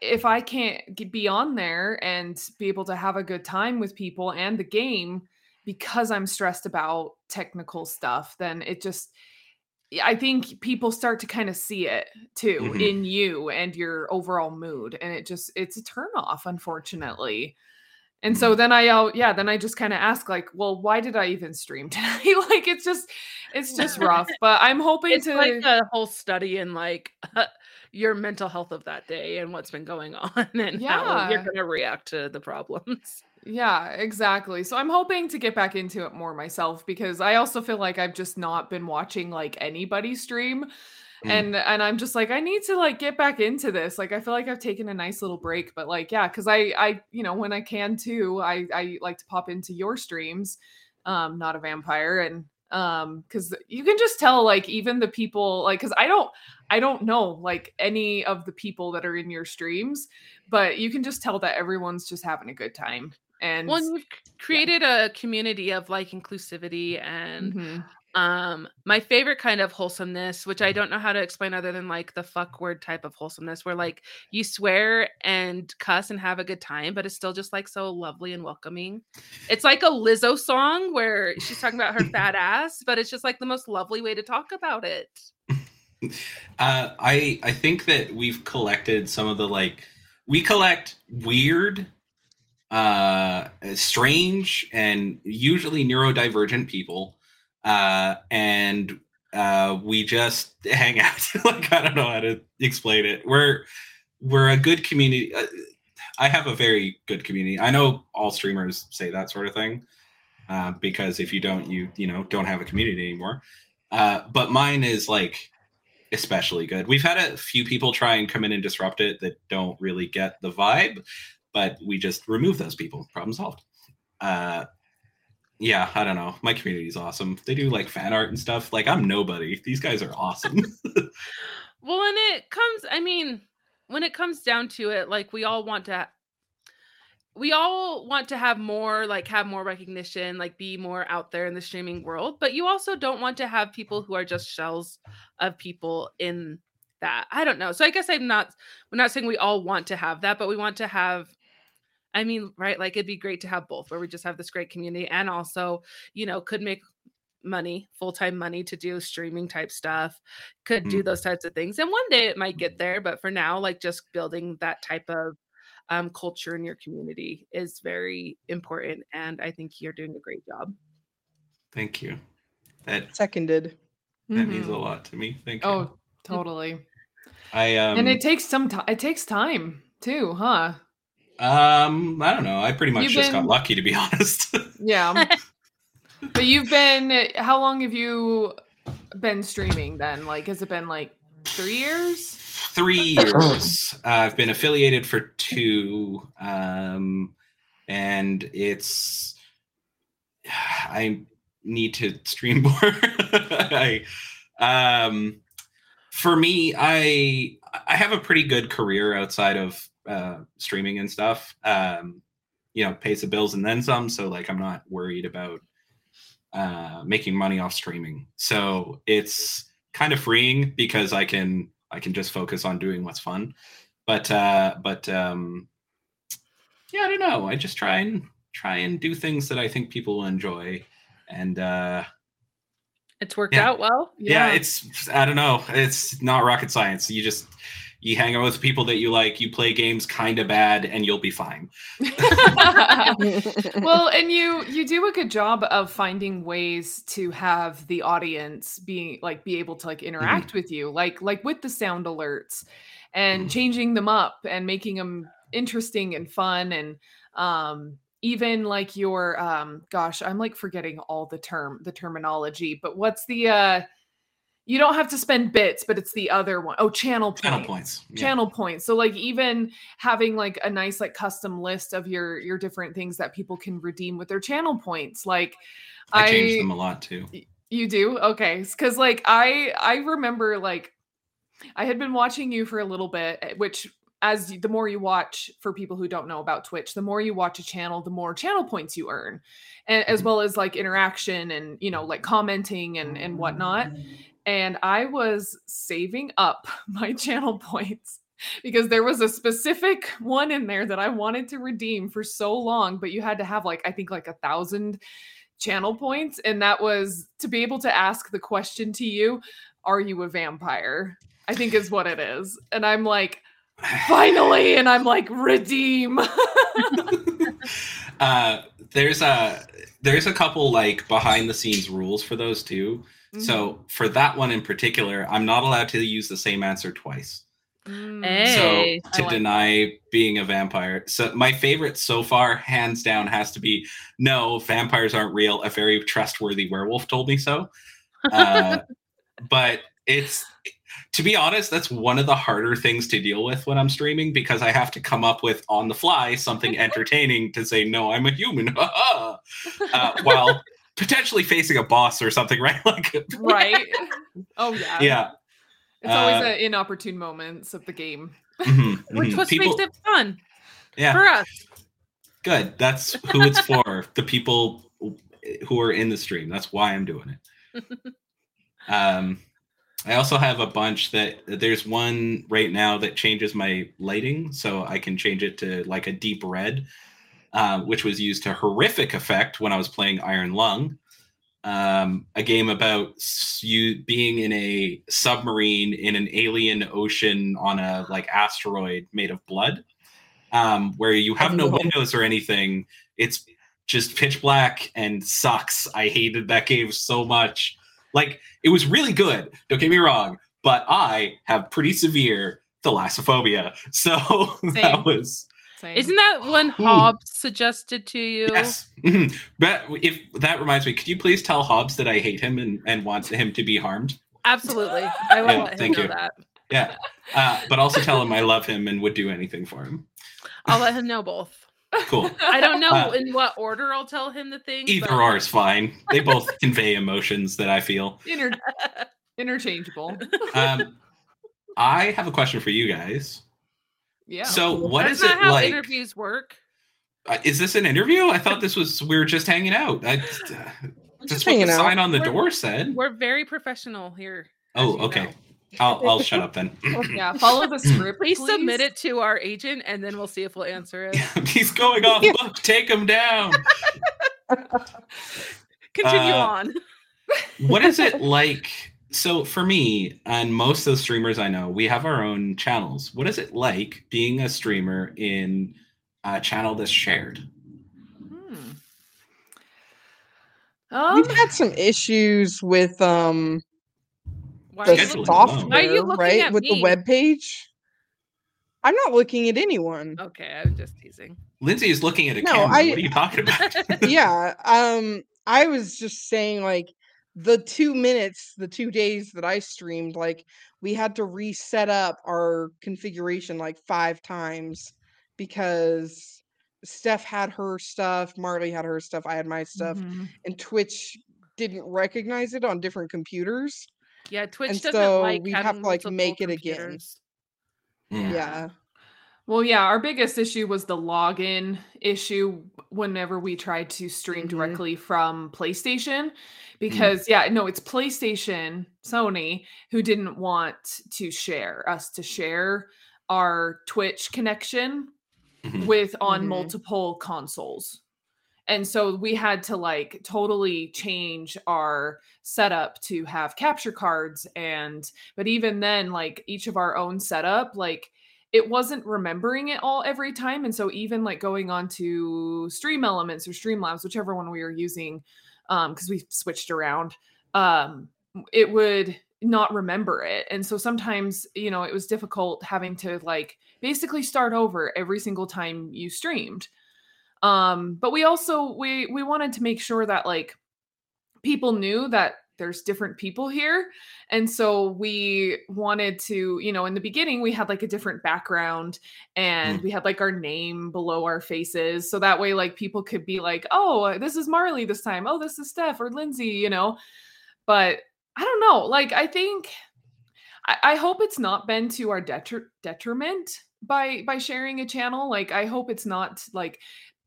if i can't be on there and be able to have a good time with people and the game because i'm stressed about technical stuff then it just I think people start to kind of see it too Mhm. in you and your overall mood. And it just, it's a turn off, unfortunately. And so then I, uh, yeah, then I just kind of ask, like, well, why did I even stream tonight? like, it's just, it's just rough. But I'm hoping It's to, like a whole study in like your mental health of that day and what's been going on and how you're going to react to the problems. Yeah, exactly. So I'm hoping to get back into it more myself because I also feel like I've just not been watching like anybody stream Mm. and and I'm just like I need to like get back into this. Like I feel like I've taken a nice little break, but like yeah, cuz I I you know, when I can too, I I like to pop into your streams. Um not a vampire and um cuz you can just tell like even the people like cuz I don't I don't know like any of the people that are in your streams, but you can just tell that everyone's just having a good time. And Well, you've created a community of like inclusivity and Mhm. um my favorite kind of wholesomeness, which I don't know how to explain other than like the fuck word type of wholesomeness where like you swear and cuss and have a good time, but it's still just like so lovely and welcoming. It's like a Lizzo song where she's talking about her fat ass, but it's just like the most lovely way to talk about it. Uh, I I think that we've collected some of the like we collect weird, uh, strange, and usually neurodivergent people, uh, and uh, we just hang out. like I don't know how to explain it. We're we're a good community. Uh, I have a very good community. I know all streamers say that sort of thing uh, because if you don't, you you know don't have a community anymore. Uh, but mine is like especially good. We've had a few people try and come in and disrupt it that don't really get the vibe, but we just remove those people. Problem solved. Uh, yeah, I don't know. My community is awesome. They do like fan art and stuff. Like I'm nobody. These guys are awesome. Well, and it comes, I mean, when it comes down to it, like we all want to we all want to have more like have more recognition, like be more out there in the streaming world, but you also don't want to have people who are just shells of people in that. I don't know. So I guess I'm not we're not saying we all want to have that, but we want to have I mean, right? Like it'd be great to have both where we just have this great community and also, you know, could make money, full-time money to do streaming type stuff, could do those types of things. And one day it might get there, but for now, like just building that type of um, culture in your community is very important. And I think you're doing a great job. Thank you. That Seconded. that means a Mhm. lot to me. Thank you. Oh, totally. I um and it takes some time. It takes time too, huh? Um I don't know. I pretty much You've just got lucky to be honest. Yeah. but you've been. How long have you been streaming then? Like, has it been like three years? three years. Uh, I've been affiliated for two, um, and it's I need to stream more. I, um, for me, I I have a pretty good career outside of uh, streaming and stuff. Um, you know, pays the bills and then some. So like, I'm not worried about uh, making money off streaming. So it's kind of freeing because I can I can just focus on doing what's fun. But uh, but um, yeah, I don't know. I just try and try and do things that I think people will enjoy. And uh, It's worked Yeah. out well. yeah, it's I don't know. It's not rocket science. You just you hang out with people that you like. You play games kind of bad, and you'll be fine. well, and you you do a good job of finding ways to have the audience being like be able to like interact with you, like like with the sound alerts and Mhm. changing them up and making them interesting and fun and um even like your um gosh, I'm like forgetting all the term the terminology, but what's the uh you don't have to spend bits, but it's the other one. Oh, channel Channel points. Yeah. channel points so like even having like a nice like custom list of your your different things that people can redeem with their channel points like I changed them a lot too. you do okay because like i i remember like i had been watching you for a little bit eh, which as the more you watch for people who don't know about twitch the more you watch a channel the more channel points you earn and as Mhm. well as like interaction and you know like commenting and and whatnot and i was saving up my channel points because there was a specific one in there that i wanted to redeem for so long but you had to have like i think like a thousand channel points and that was to be able to ask the question to you "Are you a vampire?" I think is what it is, and I'm like, finally, and I'm like, redeem. uh, there's a there's a couple like behind the scenes rules for those too. Mm-hmm. So for that one in particular, I'm not allowed to use the same answer twice. Mm. Hey. so to like deny being a vampire. So my favorite so far, hands down, has to be no, vampires aren't real. A very trustworthy werewolf told me so. Uh, but it's to be honest, that's one of the harder things to deal with when I'm streaming because I have to come up with on the fly something entertaining to say, no, I'm a human. uh, while potentially facing a boss or something, right? Like, right? Oh yeah. yeah. It's always Uh, the inopportune moments of the game. mhm, Which mhm. what People- makes it fun yeah. for us. Good. That's who it's for. the people who are in the stream. That's why I'm doing it. um, I also have a bunch that there's one right now that changes my lighting, so I can change it to like a deep red, uh, which was used to horrific effect when I was playing Iron Lung, um, a game about you being in a submarine in an alien ocean on a like asteroid made of blood, um, where you have no windows or anything. It's just pitch black and sucks. I hated that game so much. Like it was really good. Don't get me wrong, but I have pretty severe thalassophobia, so that was Same. Isn't that one Ooh. Hobbs suggested to you? yes. Mhm. But if that reminds me, could you please tell Hobbs that I hate him and, and want him to be harmed? Absolutely. I will Yeah, let him thank know you. that. Yeah, uh, but also tell him I love him and would do anything for him. I'll let him know both. Cool. I don't know Uh, in what order I'll tell him the thing. Either but- or is fine. They both convey emotions that I feel. Inter- interchangeable. Um, I have a question for you guys. Yeah. So, what That's is not it how like? interviews work. Uh, is this an interview? I thought this was we were just hanging out. I, that's Just what the out. sign on the We're- door said. We're very professional here. Oh, okay. know. I'll I'll shut up then. yeah. Follow the script. Please, please, submit it to our agent and then we'll see if we'll answer it. He's going off book. Take him down. Continue Uh, on. What is it like? So for me and most of the streamers I know, we have our own channels. What is it like being a streamer in a channel that's shared? Hmm. Um, We've had some issues with um Why are the you Scheduling looking- alone. software, are you looking right? at with me? the web page. I'm not looking at anyone. Okay, I'm just teasing. Lindsay is looking at a No, camera. I- What are you talking about? yeah. Um, I was just saying like the two minutes, the two days that I streamed, like we had to reset up our configuration like five times because Steph had her stuff, Marley had her stuff, I had my stuff, mhm. and Twitch didn't recognize it on different computers. Yeah, Twitch And doesn't so like we have having to, like, multiple make it again. computers. Mm. Yeah. Well, yeah, our biggest issue was the login issue whenever we tried to stream Mhm. directly from PlayStation. Because, yeah, no, it's PlayStation, Sony, who didn't want to share us to share our Twitch connection Mhm. with on Mhm. multiple consoles. And so we had to like totally change our setup to have capture cards and but even then like each of our own setup like it wasn't remembering it all every time and so even like going on to stream elements or streamlabs whichever one we were using um because we switched around um it would not remember it and so sometimes you know it was difficult having to like basically start over every single time you streamed. Um but we also we we wanted to make sure that like people knew that there's different people here and so we wanted to you know in the beginning we had like a different background and Mm. we had like our name below our faces so that way like people could be like oh this is marley this time oh this is steph or lindsay you know but i don't know like i think i, I hope it's not been to our detri- detriment by by sharing a channel like i hope it's not like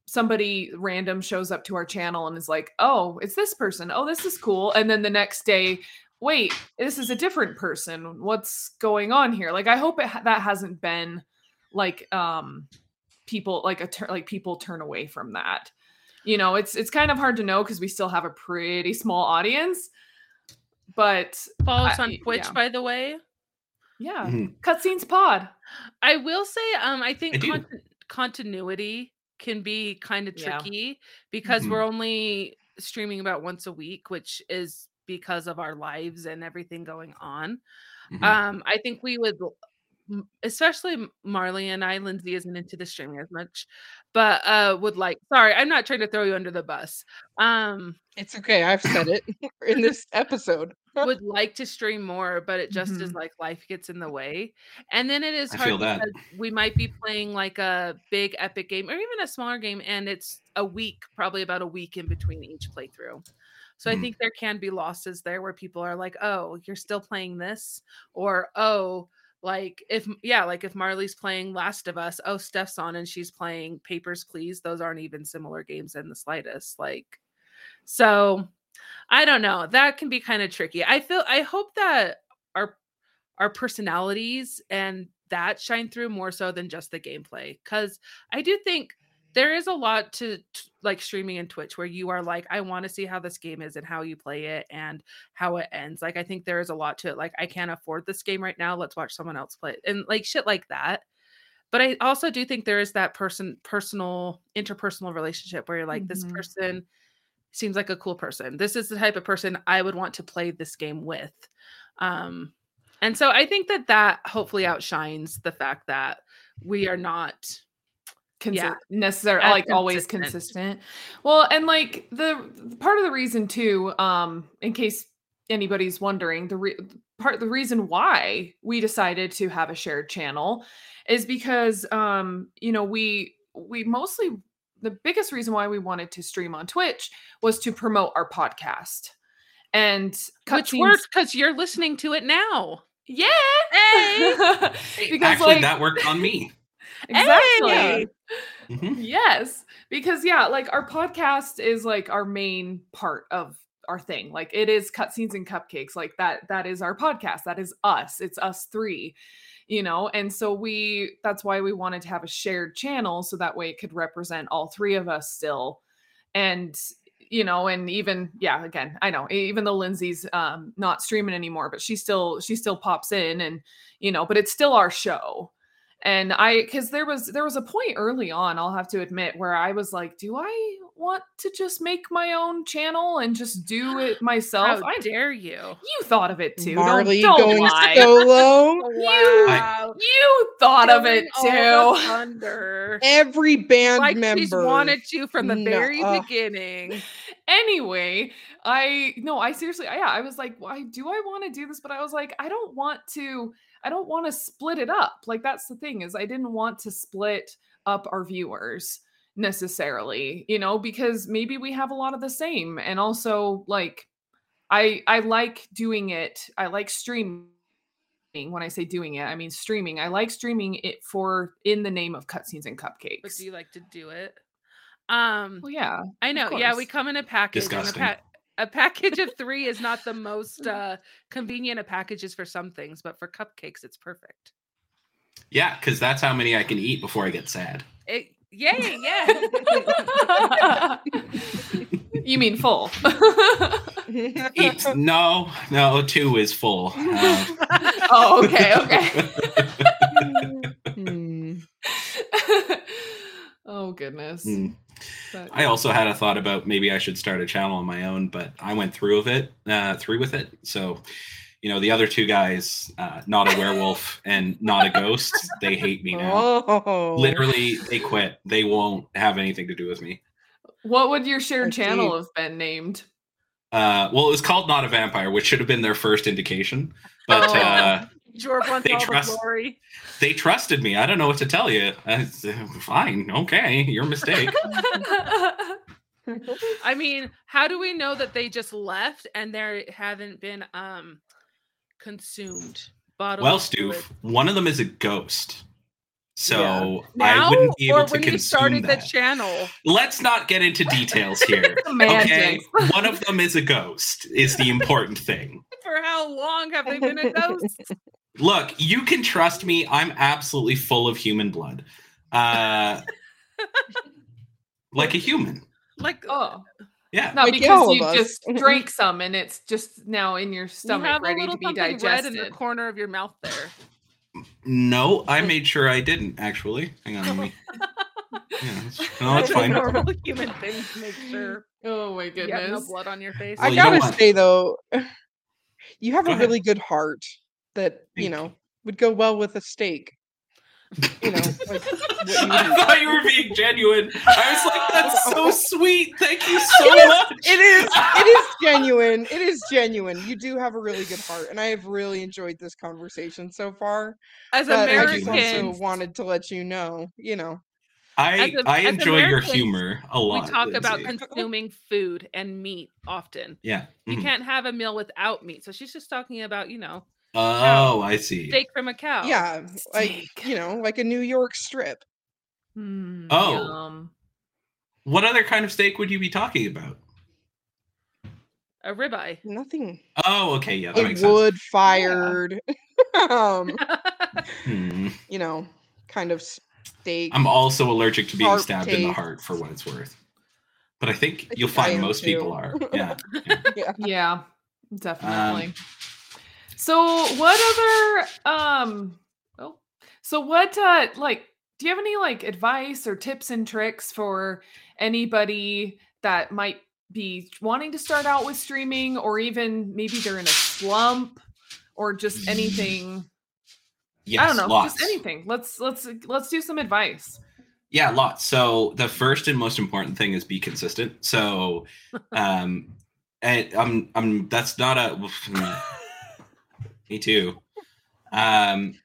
somebody random shows up to our channel and is like oh it's this person oh this is cool and then the next day wait this is a different person what's going on here like i hope it ha- that hasn't been like um people like a tur- like people turn away from that you know it's it's kind of hard to know because we still have a pretty small audience but Follow us on Twitch, yeah. by the way. yeah, Mhm. cutscenes pod. I will say, um, I think I do. continuity can be kind of Yeah. tricky because Mhm. we're only streaming about once a week, which is because of our lives and everything going on. Mhm. Um, I think we would, especially Marley and I, Lindsay isn't into the streaming as much, but uh, would like. Sorry, I'm not trying to throw you under the bus. Um, It's okay. I've said it in this episode. Would like to stream more, but it just is Mhm. like life gets in the way. And then it is I hard feel that. because we might be playing like a big epic game or even a smaller game, and it's a week, probably about a week in between each playthrough. So I Mhm. think there can be losses there where people are like, "Oh, you're still playing this," or "Oh." Like if yeah, like if Marley's playing Last of Us, oh Steph's on and she's playing Papers Please. Those aren't even similar games in the slightest. Like, so I don't know. That can be kind of tricky. I feel I hope that our our personalities and that shine through more so than just the gameplay cuz I do think there is a lot to t- like streaming and Twitch where you are like I want to see how this game is and how you play it and how it ends. Like I think there is a lot to it. Like I can't afford this game right now. Let's watch someone else play it. And like shit like that. But I also do think there is that person personal interpersonal relationship where you're like this Mhm. person seems like a cool person. This is the type of person I would want to play this game with. Um, and so I think that that hopefully outshines the fact that we are not. consi- Yeah. necessarily like always consistent. consistent. Well, and like the the part of the reason too, um, in case anybody's wondering, the re- part the reason why we decided to have a shared channel is because um, you know, we we mostly the biggest reason why we wanted to stream on Twitch was to promote our podcast. And Which cutscenes- works because you're listening to it now. Yeah. Hey! Hey, because, Actually, like- that worked on me. exactly. Hey! Mhm. Yes, because yeah, like our podcast is like our main part of our thing. Like it is cutscenes and cupcakes. Like that that is our podcast. That is us. It's us three. You know, and so we that's why we wanted to have a shared channel so that way it could represent all three of us still. And you know, and even yeah, again, I know even though Lindsay's um not streaming anymore, but she still she still pops in and you know, but it's still our show and i because there was there was a point early on i'll have to admit where i was like do i want to just make my own channel and just do it myself How i dare you? you thought of it too Don't- Marley don't, going lie. solo. Wow. you thought of it Stealing all the too thunder. Every band like she's member. wanted to from the No, very uh, beginning. anyway i no i seriously yeah i was like why do i want to do this but i was like i don't want to i don't want to split it up like that's the thing is i didn't want to split up our viewers necessarily you know because maybe we have a lot of the same and also like i i like doing it i like streaming when i say doing it i mean streaming i like streaming it for in the name of cutscenes and cupcakes But do you like to do it? Um, well yeah I know. Yeah, we come in a package. and a, Disgusting. pa- a package of three is not the most uh, convenient of packages for some things, but for cupcakes, it's perfect. Yeah, because that's how many I can eat before I get sad. It, yay, yeah. you mean full Eat, no, no, two is full. Uh, oh okay okay Hmm. oh goodness mm. But- I also had a thought about maybe I should start a channel on my own, but I went through with it, uh, through with it. So, you know, the other two guys, uh, not a werewolf and not a ghost, they hate me now. Oh. Literally, they quit. They won't have anything to do with me. what would your shared I see. channel have been named Uh, well, it was called Not a Vampire, which should have been their first indication, but Oh. uh, wants They all trust- the glory. they trusted me. I don't know what to tell you. Uh, fine, okay, your mistake. I mean, how do we know that they just left and there haven't been um consumed? Bottled Well, fluid? Stoof, one of them is a ghost. So Now I wouldn't be or able to when you consume started that. the channel? Let's not get into details here. okay, one of them is a ghost. Is the important thing. For how long have they been a ghost? Look, you can trust me. I'm absolutely full of human blood, uh, like a human. Like oh Yeah. Not Like, because you us. just drank some and it's just now in your You stomach have a ready little to be something red in the corner of your mouth there. No, I made sure I didn't actually. Hang on. Let me... Yeah, it's- no, it's That's fine. normal human thing to make sure Oh my you have no goodness. blood on your face. I Well, you know gotta what? say though, you have Go a ahead. really good heart that you know would go well with a steak. You know, like you I thought you were being genuine. I was like, that's so sweet. Thank you so much. It is. It is genuine. It is genuine. You do have a really good heart, and I have really enjoyed this conversation so far. As But I just Americans, also wanted to let you know, you know, I As a- I as enjoy your humor a lot. we lot. talk about consuming food and meat often. yeah. You mhm. can't have a meal without meat. So she's just talking about, you know, Oh, I see. steak from a cow. yeah, like you know, like a New York strip. Mm, Oh. yum. What other kind of steak would you be talking about? A ribeye. Nothing. Oh, okay, yeah, that A makes sense. wood fired, um, Hmm. you know, kind of steak. I'm also allergic to being Heart stabbed in the heart for what it's worth. But I think I you'll think find am most people are. Yeah. yeah. Yeah, definitely. Um, so what other um oh so what uh like do you have any like advice or tips and tricks for anybody that might be wanting to start out with streaming or even maybe they're in a slump or just anything Yes, I don't know, lots. just anything. Let's let's let's do some advice. Yeah, lots. So the first and most important thing is be consistent. So um and I'm I'm that's not a me too. Um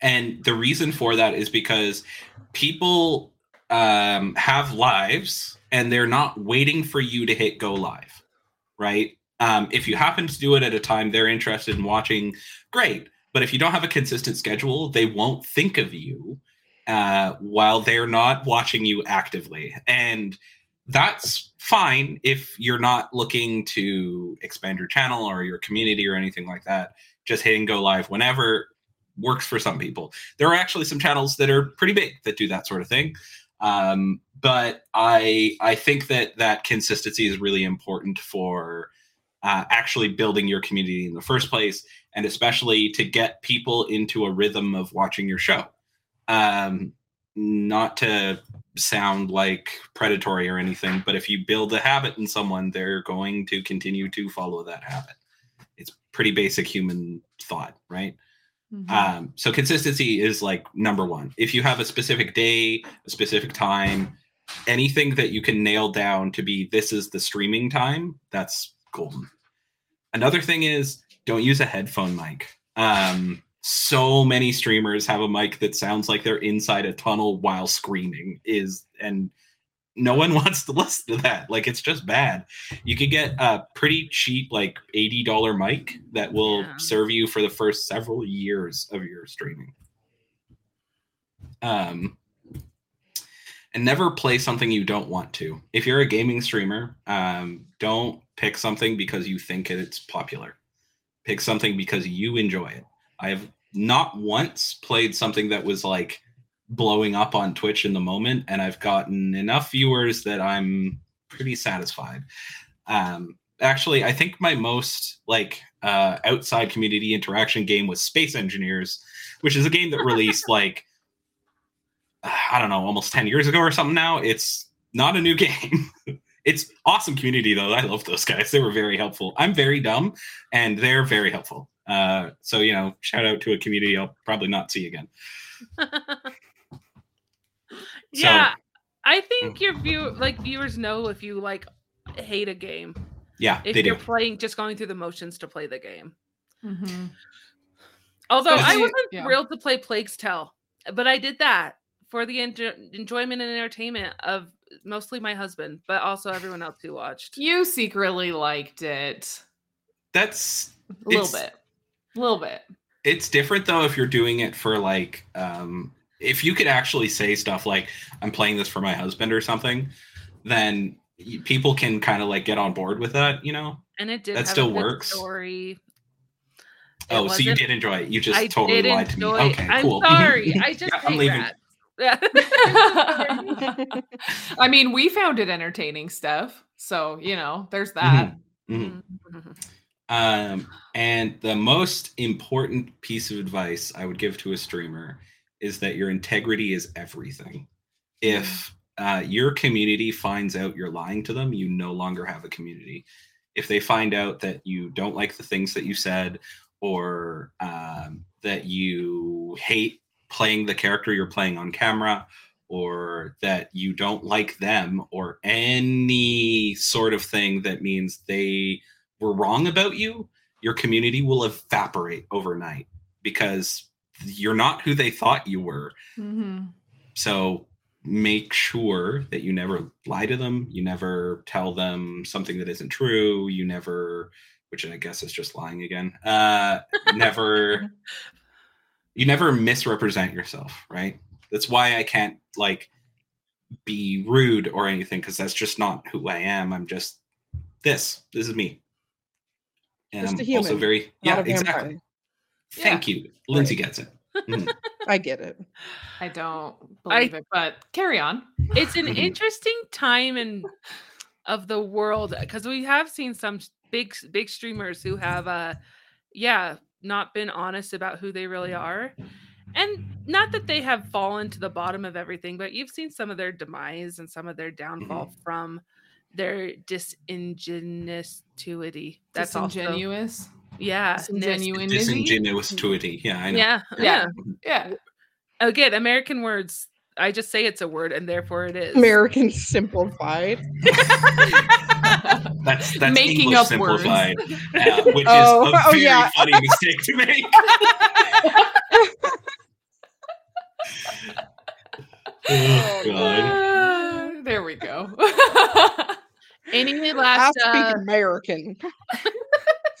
and the reason for that is because people um have lives and they're not waiting for you to hit go live, right? Um if you happen to do it at a time they're interested in watching, great. But if you don't have a consistent schedule, they won't think of you uh, while they're not watching you actively. And that's fine if you're not looking to expand your channel or your community or anything like that. Just hitting go live whenever works for some people. There are actually some channels that are pretty big that do that sort of thing. Um, but I I think that that consistency is really important for uh, actually building your community in the first place, and especially to get people into a rhythm of watching your show um not to sound like predatory or anything but if you build a habit in someone they're going to continue to follow that habit pretty basic human thought right? Mhm. um so consistency is like number one. If you have a specific day a specific time anything that you can nail down to be this is the streaming time that's golden. Another thing is don't use a headphone mic. Um so many streamers have a mic that sounds like they're inside a tunnel while screaming is and no one wants to listen to that. Like it's just bad. You could get a pretty cheap like $80 mic that will Yeah. serve you for the first several years of your streaming. Um and never play something you don't want to. If you're a gaming streamer um don't pick something because you think it's popular. Pick something because you enjoy it. I have not once played something that was like blowing up on Twitch in the moment, and I've gotten enough viewers that I'm pretty satisfied. Um, actually, I think my most like uh, outside community interaction game was Space Engineers, which is a game that released like I don't know, almost ten years ago or something. Now it's not a new game. it's awesome community though. I love those guys. They were very helpful. I'm very dumb, and they're very helpful. Uh, so you know, shout out to a community I'll probably not see again. yeah. I Mm. think your view like viewers know if you like hate a game. Yeah, If they you're do. playing just going through the motions to play the game. Mm-hmm. Although I wasn't yeah. thrilled to play Plague's Tale, but I did that for the enjo- enjoyment and entertainment of mostly my husband, but also everyone else who watched. You secretly liked it That's a little bit. A little bit. it's different though if you're doing it for like um if you could actually say stuff like i'm playing this for my husband or something then people can kind of like get on board with that you know And it did That have still a works? Story. It oh so you did enjoy it you just I totally did lied to me enjoy- okay I'm cool sorry. I just Yeah, I'm leaving. that. I mean, we found it entertaining, Steph. So, you know, there's that. Mhm. Mhm. Um, and the most important piece of advice I would give to a streamer is that your integrity is everything. If uh, your community finds out you're lying to them, you no longer have a community. If they find out that you don't like the things that you said or um, that you hate playing the character you're playing on camera or that you don't like them or any sort of thing that means they were wrong about you, your community will evaporate overnight because you're not who they thought you were. Mhm. So make sure that you never lie to them, you never tell them something that isn't true, you never which I guess is just lying again. Uh never you never misrepresent yourself, right? That's why I can't like be rude or anything because that's just not who I am. I'm just this. This is me. And Just I'm also very yeah, exactly. Thank you. Lindsay gets it. Mhm. I get it. I don't I- believe it, but carry on. it's an Mhm. interesting time in of the world because we have seen some big big streamers who have uh yeah not been honest about who they really are and not that they have fallen to the bottom of everything but you've seen some of their demise and some of their downfall from their disingenuous. that's also Disingenuous. Yeah ness. Disingenuine. Disingenuity. Yeah, I know. yeah Yeah. yeah Yeah. again american words i just say it's a word and therefore it is American simplified. That's that's Making English up words. simplified, uh, which Oh, is a oh, very yeah. funny mistake to make. oh, God. Uh, there we go. any I last speak uh, American.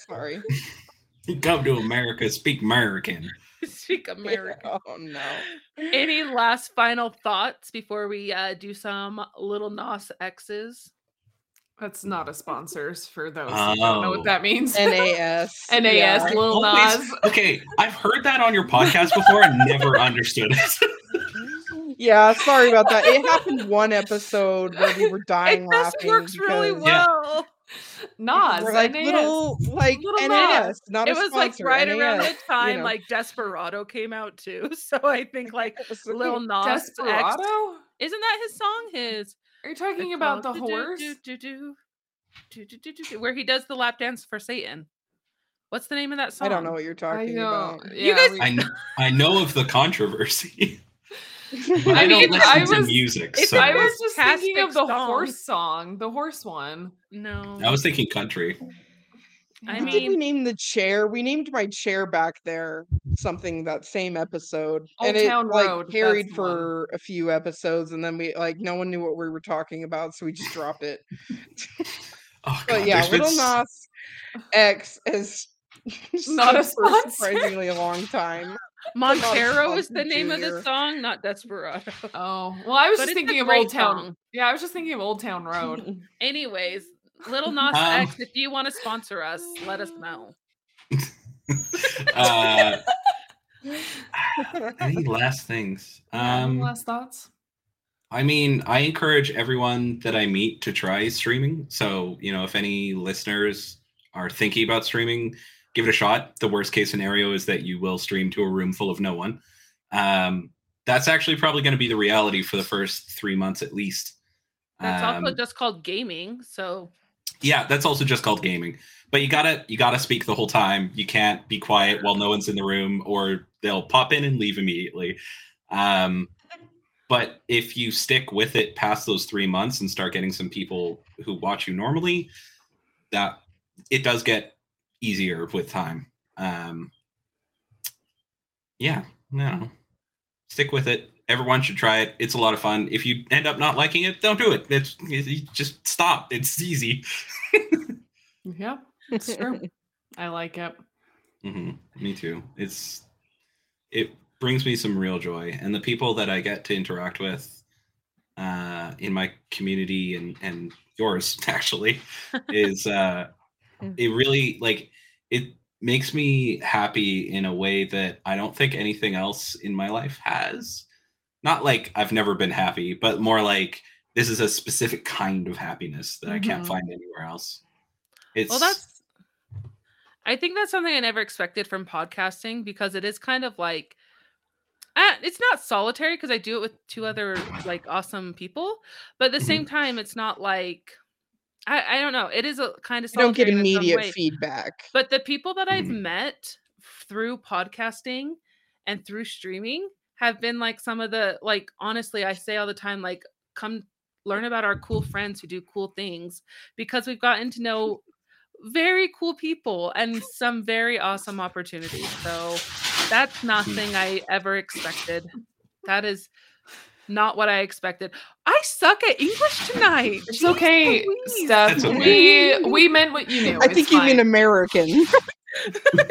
Sorry. Come to America, speak American. speak american Oh no. Any last final thoughts before we uh, do some little Nas X's? That's not a sponsors for those who don't know Oh. what that means. NAS. NAS, yeah. Lil Always- okay, I've heard that on your podcast before and never understood it. Yeah, sorry about that. It happened one episode where we were It dying just laughing. works really well. Yeah. Well. Nas. We're like NAS. little like Little NAS, Nas. not It a was like sponsor, right around the time know. like Desperado came out too. So I think like So- Lil Nas X, Desperado? isn't that his song? His Are you talking it's about the called do-do, horse? do-do-do, do-do-do-do-do, where he does the lap dance for Satan. What's the name of that song? I don't know what you're I talking know. about. You guys- I, kn- I know of the controversy, but I I, don't mean, listen I to was- music. it's So I a was just thinking of the song. horse song, the horse one. No. I was thinking country. I What did we mean- name the chair? We named my chair back there something that same episode, Old and it Town like Road, that's carried the one. for a few episodes, and then we like no one knew what we were talking about, so we just dropped it. Oh, God, But yeah, there's been Little s- Nas X is Not a stood for sponsor. surprisingly a long time. Montero is the name of the song, not Desperado. Oh, well, I was But just thinking of Old Town. song. Yeah, I was just thinking of Old Town Road. Anyways, Little Nas Um, X, if you want to sponsor us, let us know. uh, any last things? Any Um, last thoughts? I mean, I encourage everyone that I meet to try streaming. So, you know, if any listeners are thinking about streaming, give it a shot. The worst case scenario is that you will stream to a room full of no one. Um, that's actually probably going to be the reality for the first three months at least. That's Um, also just called gaming. So yeah, that's also just called gaming. But you gotta you gotta speak the whole time. You can't be quiet while no one's in the room, or they'll pop in and leave immediately. Um, but if you stick with it past those three months and start getting some people who watch you normally, that it does get easier with time. Um, yeah, no, stick with it. Everyone should try it. It's a lot of fun. If you end up not liking it, don't do it. It's you just stop. It's easy. Yeah, it's true. I like it. hmm Me too. It's it brings me some real joy, and the people that I get to interact with uh, in my community and and yours actually is uh, Mm. it really like it makes me happy in a way that I don't think anything else in my life has. Not like I've never been happy, but more like this is a specific kind of happiness that I can't Mhm. find anywhere else. It's Well, that's. I think that's something I never expected from podcasting because it is kind of like, uh, it's not solitary because I do it with two other like awesome people, but at the same time, it's not like, I, I don't know. It is a kind of You don't get solitary in some immediate feedback. But the people that I've Mhm. met through podcasting and through streaming have been like some of the like honestly, I say all the time, like come learn about our cool friends who do cool things because we've gotten to know very cool people and some very awesome opportunities. So that's nothing I ever expected. That is not what I expected. I suck at English tonight. It's Jeez okay, Louise. Steph. That's okay. We we meant what you knew. I It's think you mean. American.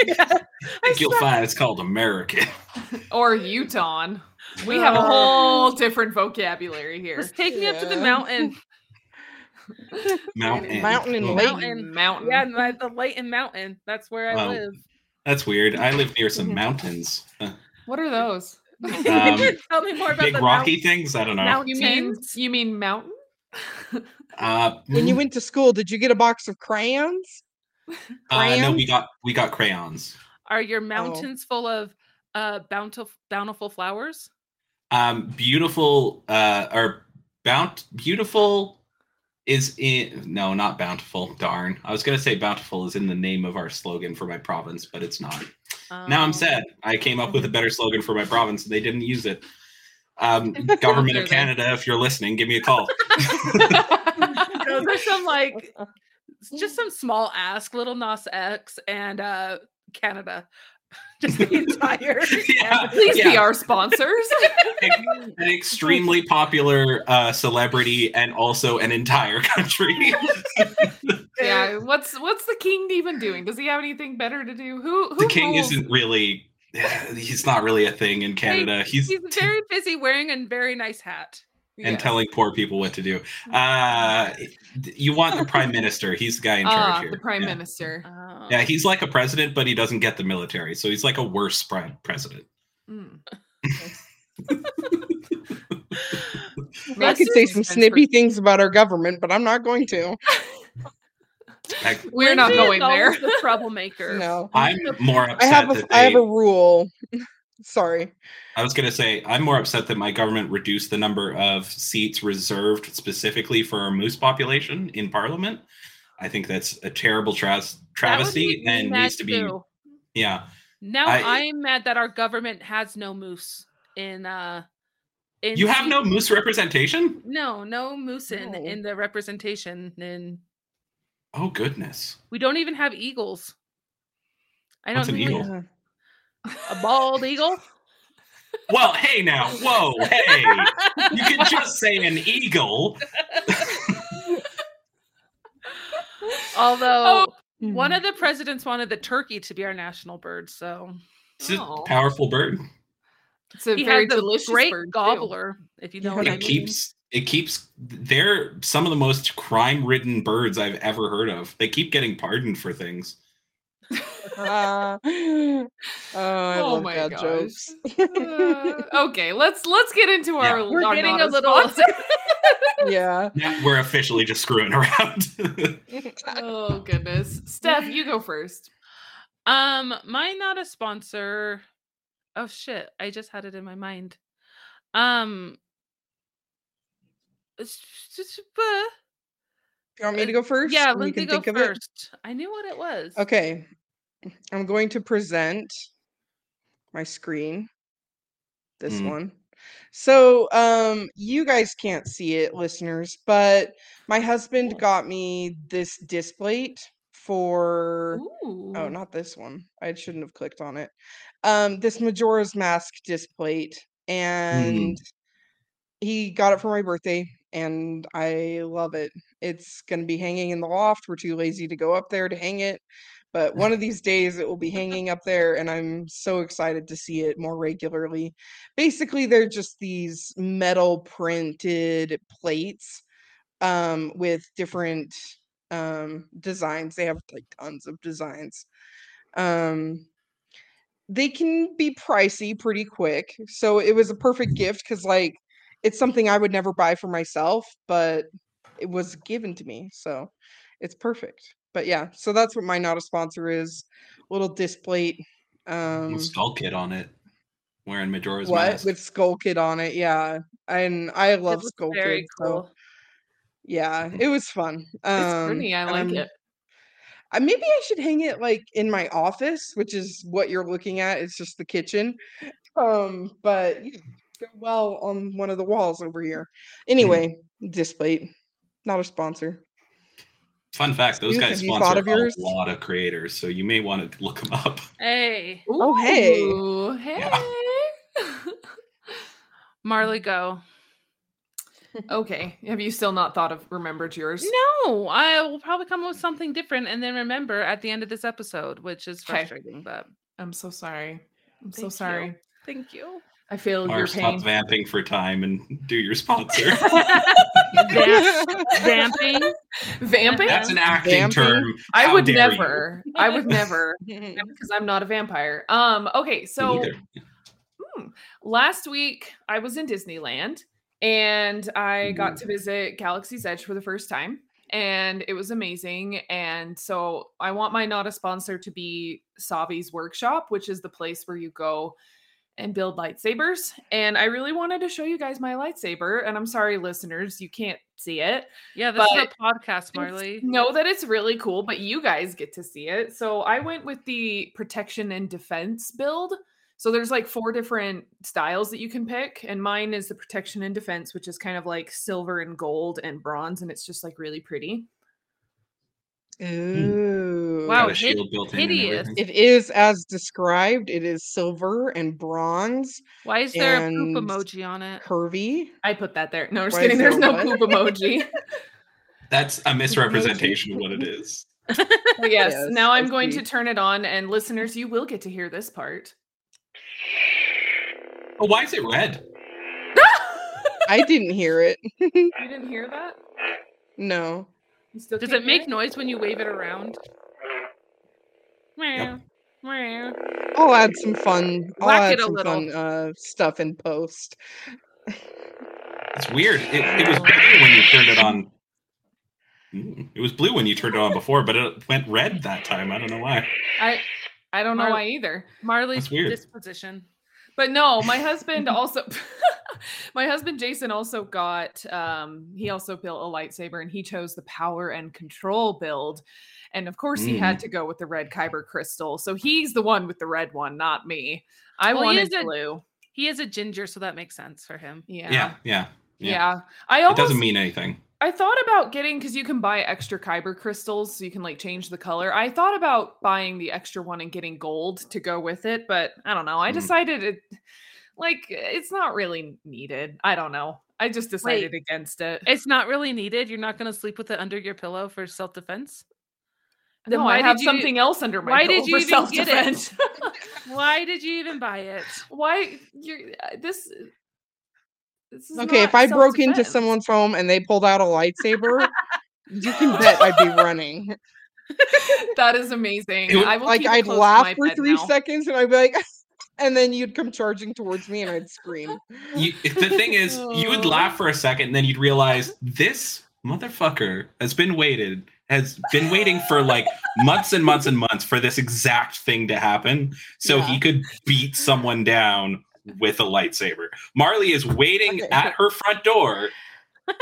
Yeah. I I think you'll find it's called American. or Utah. We have a Uh, whole different vocabulary here. Just take me up to the mountain. Mountain. Mountain and Oh. Mountain. mountain. Yeah, my, the Leighton Mountain. That's where I Wow. live. That's weird. I live near some mountains. What are those? Um, Tell me more about big the rocky mount- things. I don't know. mount- You mean Mountains? you mean mountain? Uh, when you went to school, did you get a box of crayons? uh, no, crayons? we got we got crayons. Are your mountains full of uh bountiful bountiful flowers? Um, beautiful uh, or bount beautiful is in no, not bountiful. Darn, I was gonna say bountiful is in the name of our slogan for my province, but it's not. now I'm Um, sad. I came up with a better slogan for my province, and they didn't use it. Um, government of Canada, if you're listening, give me a call. Those are some like just some small ask, little Nas X and uh Canada. Just the entire Yeah, Please be our sponsors. an extremely popular uh, celebrity and also an entire country. yeah. What's what's the king even doing? Does he have anything better to do? Who who the king rules? isn't really. He's not really a thing in Canada. He's He's very busy wearing a very nice hat. And Yes. telling poor people what to do. Uh, you want the prime minister? He's the guy in charge Ah, here. the prime yeah. minister. Oh. Yeah, he's like a president, but he doesn't get the military, so he's like a worse pre- president. Mm. I Makes could say sense some for- snippy things about our government, but I'm not going to. I, We're not Lindsay is going there. The troublemaker. No. I'm more upset I have a that I have a rule. Sorry. I was going to say, I'm more upset that my government reduced the number of seats reserved specifically for our moose population in Parliament. I think that's a terrible tras- That would travesty and needs to be. too. Yeah, Now I- I, am mad that our government has no moose in uh in you have seat- no moose representation. no no moose in No. in the representation and Oh goodness! we don't even have eagles. I don't an think eagle? A bald eagle. Well, hey now, whoa, hey! you can just say an eagle. Although Oh. Hmm. one of the presidents wanted the turkey to be our national bird, so It's a Oh. powerful bird. It's a he very had delicious great bird, too. gobbler, if you know Yeah. what I It mean. keeps it keeps. They're some of the most crime-ridden birds I've ever heard of. They keep getting pardoned for things. Uh, oh, I Oh love my bad gosh. jokes. Uh, okay, let's let's get into our. Yeah. We're our getting a little- yeah. Yeah, we're officially just screwing around. oh goodness, Steph, you go first. Um, my not a sponsor. Oh shit, I just had it in my mind. Um it's just- uh, You want me to go first? yeah, And you Lindsay can go think of it? first. I knew what it was. Okay. I'm going to present my screen. This Mm. one. So, um, you guys can't see it, listeners, but my husband got me this disc plate for Ooh. oh, not this one. I shouldn't have clicked on it. Um, this Majora's Mask disc plate, and he got it for my birthday, and I love it. It's gonna be hanging in the loft. We're too lazy to go up there to hang it, but one of these days it will be hanging up there, and I'm so excited to see it more regularly. Basically, they're just these metal printed plates um, with different um, designs. They have like tons of designs. Um, they can be pricey pretty quick. So it was a perfect gift because, like, it's something I would never buy for myself, but it was given to me, so it's perfect. But yeah, so that's what my not a sponsor is. Little disc plate. Um, With Skull Kid on it, wearing Majora's what Mask. with Skull Kid on it? Yeah, and I love Skull very Kid. So yeah, it was fun. Um, It's pretty. I like I'm- it. I, maybe I should hang it like in my office, which is what you're looking at. It's just the kitchen. Um, but yeah, well on one of the walls over here. Anyway, disc plate, not a sponsor. Fun fact: those Stu, guys have sponsor of yours? a lot of creators, so you may want to look them up. Hey, Oh, hey. Ooh, hey. Marley, go. okay. Have you still not thought of remembered yours? No, I will probably come up with something different and then remember at the end of this episode, which is Okay. frustrating, but I'm so sorry. I'm so Thank you. sorry. thank you. I feel Or your stop pain. vamping for time and do your sponsor. Vamp- vamping. Vamping? That's an acting Vamping? term. I would dare you. never. I would never because I'm not a vampire. Um okay, so hmm, last week I was in Disneyland and I got to visit Galaxy's Edge for the first time and it was amazing and so I want my not a sponsor to be Savi's workshop which is the place where you go and build lightsabers and I really wanted to show you guys my lightsaber and I'm sorry listeners you can't see it Yeah, this is a podcast, Marley. Know that it's really cool, but you guys get to see it. So I went with the protection and defense build. So there's like four different styles that you can pick, and mine is the protection and defense, which is kind of like silver and gold and bronze, and it's just like really pretty. Hmm. Ooh. Wow, hid- shield built in and hideous. It is as described. It is silver and bronze, Why is there a poop emoji on it? curvy. I put that there. No, I'm just Why kidding. there There's a no what? poop emoji. That's a misrepresentation of what it is. But yes, Yes, now I I'm going to turn it on, and listeners, you will get to hear this part. Oh, why is it red? I didn't hear it. you didn't hear that? no. You still Does can't it make noise when you wave it around? Meow, meow. I'll add some fun. I'll Whack add it a some little. fun uh, stuff in post. It's weird. It, it was blue when you turned it on. Mm, It was blue when you turned it on before, but it went red that time. I don't know why. I I don't know Mar- why either. Marley's weird. disposition. But no, my husband also my husband Jason also got um he also built a lightsaber and he chose the power and control build. And of course he had to go with the red kyber crystal. So he's the one with the red one, not me. I Well, he wanted is a- blue. He is a ginger, so that makes sense for him. Yeah. Yeah, yeah. Yeah. yeah. I It almost doesn't mean anything. I thought about getting because you can buy extra kyber crystals so you can like change the color. I thought about buying the extra one and getting gold to go with it, but I don't know. I Mhm. decided it like it's not really needed. I don't know. I just decided against it. It's not really needed. You're not going to sleep with it under your pillow for self defense. then no, why I did have you- something else under my why pillow did you for even get it? self-defense. Why did you even buy it? why you're uh, this this is Okay, if I broke into someone's home and they pulled out a lightsaber, you can bet I'd be running. that is amazing. It I will Like I'd laugh for three now. seconds and I'd be like, and then you'd come charging towards me and I'd scream. You, the thing is, you would Oh. laugh for a second, and then you'd realize this motherfucker has been waited, has been waiting for like months and months and months for this exact thing to happen, so Yeah. he could beat someone down with a lightsaber. Marley is waiting Okay. at her front door,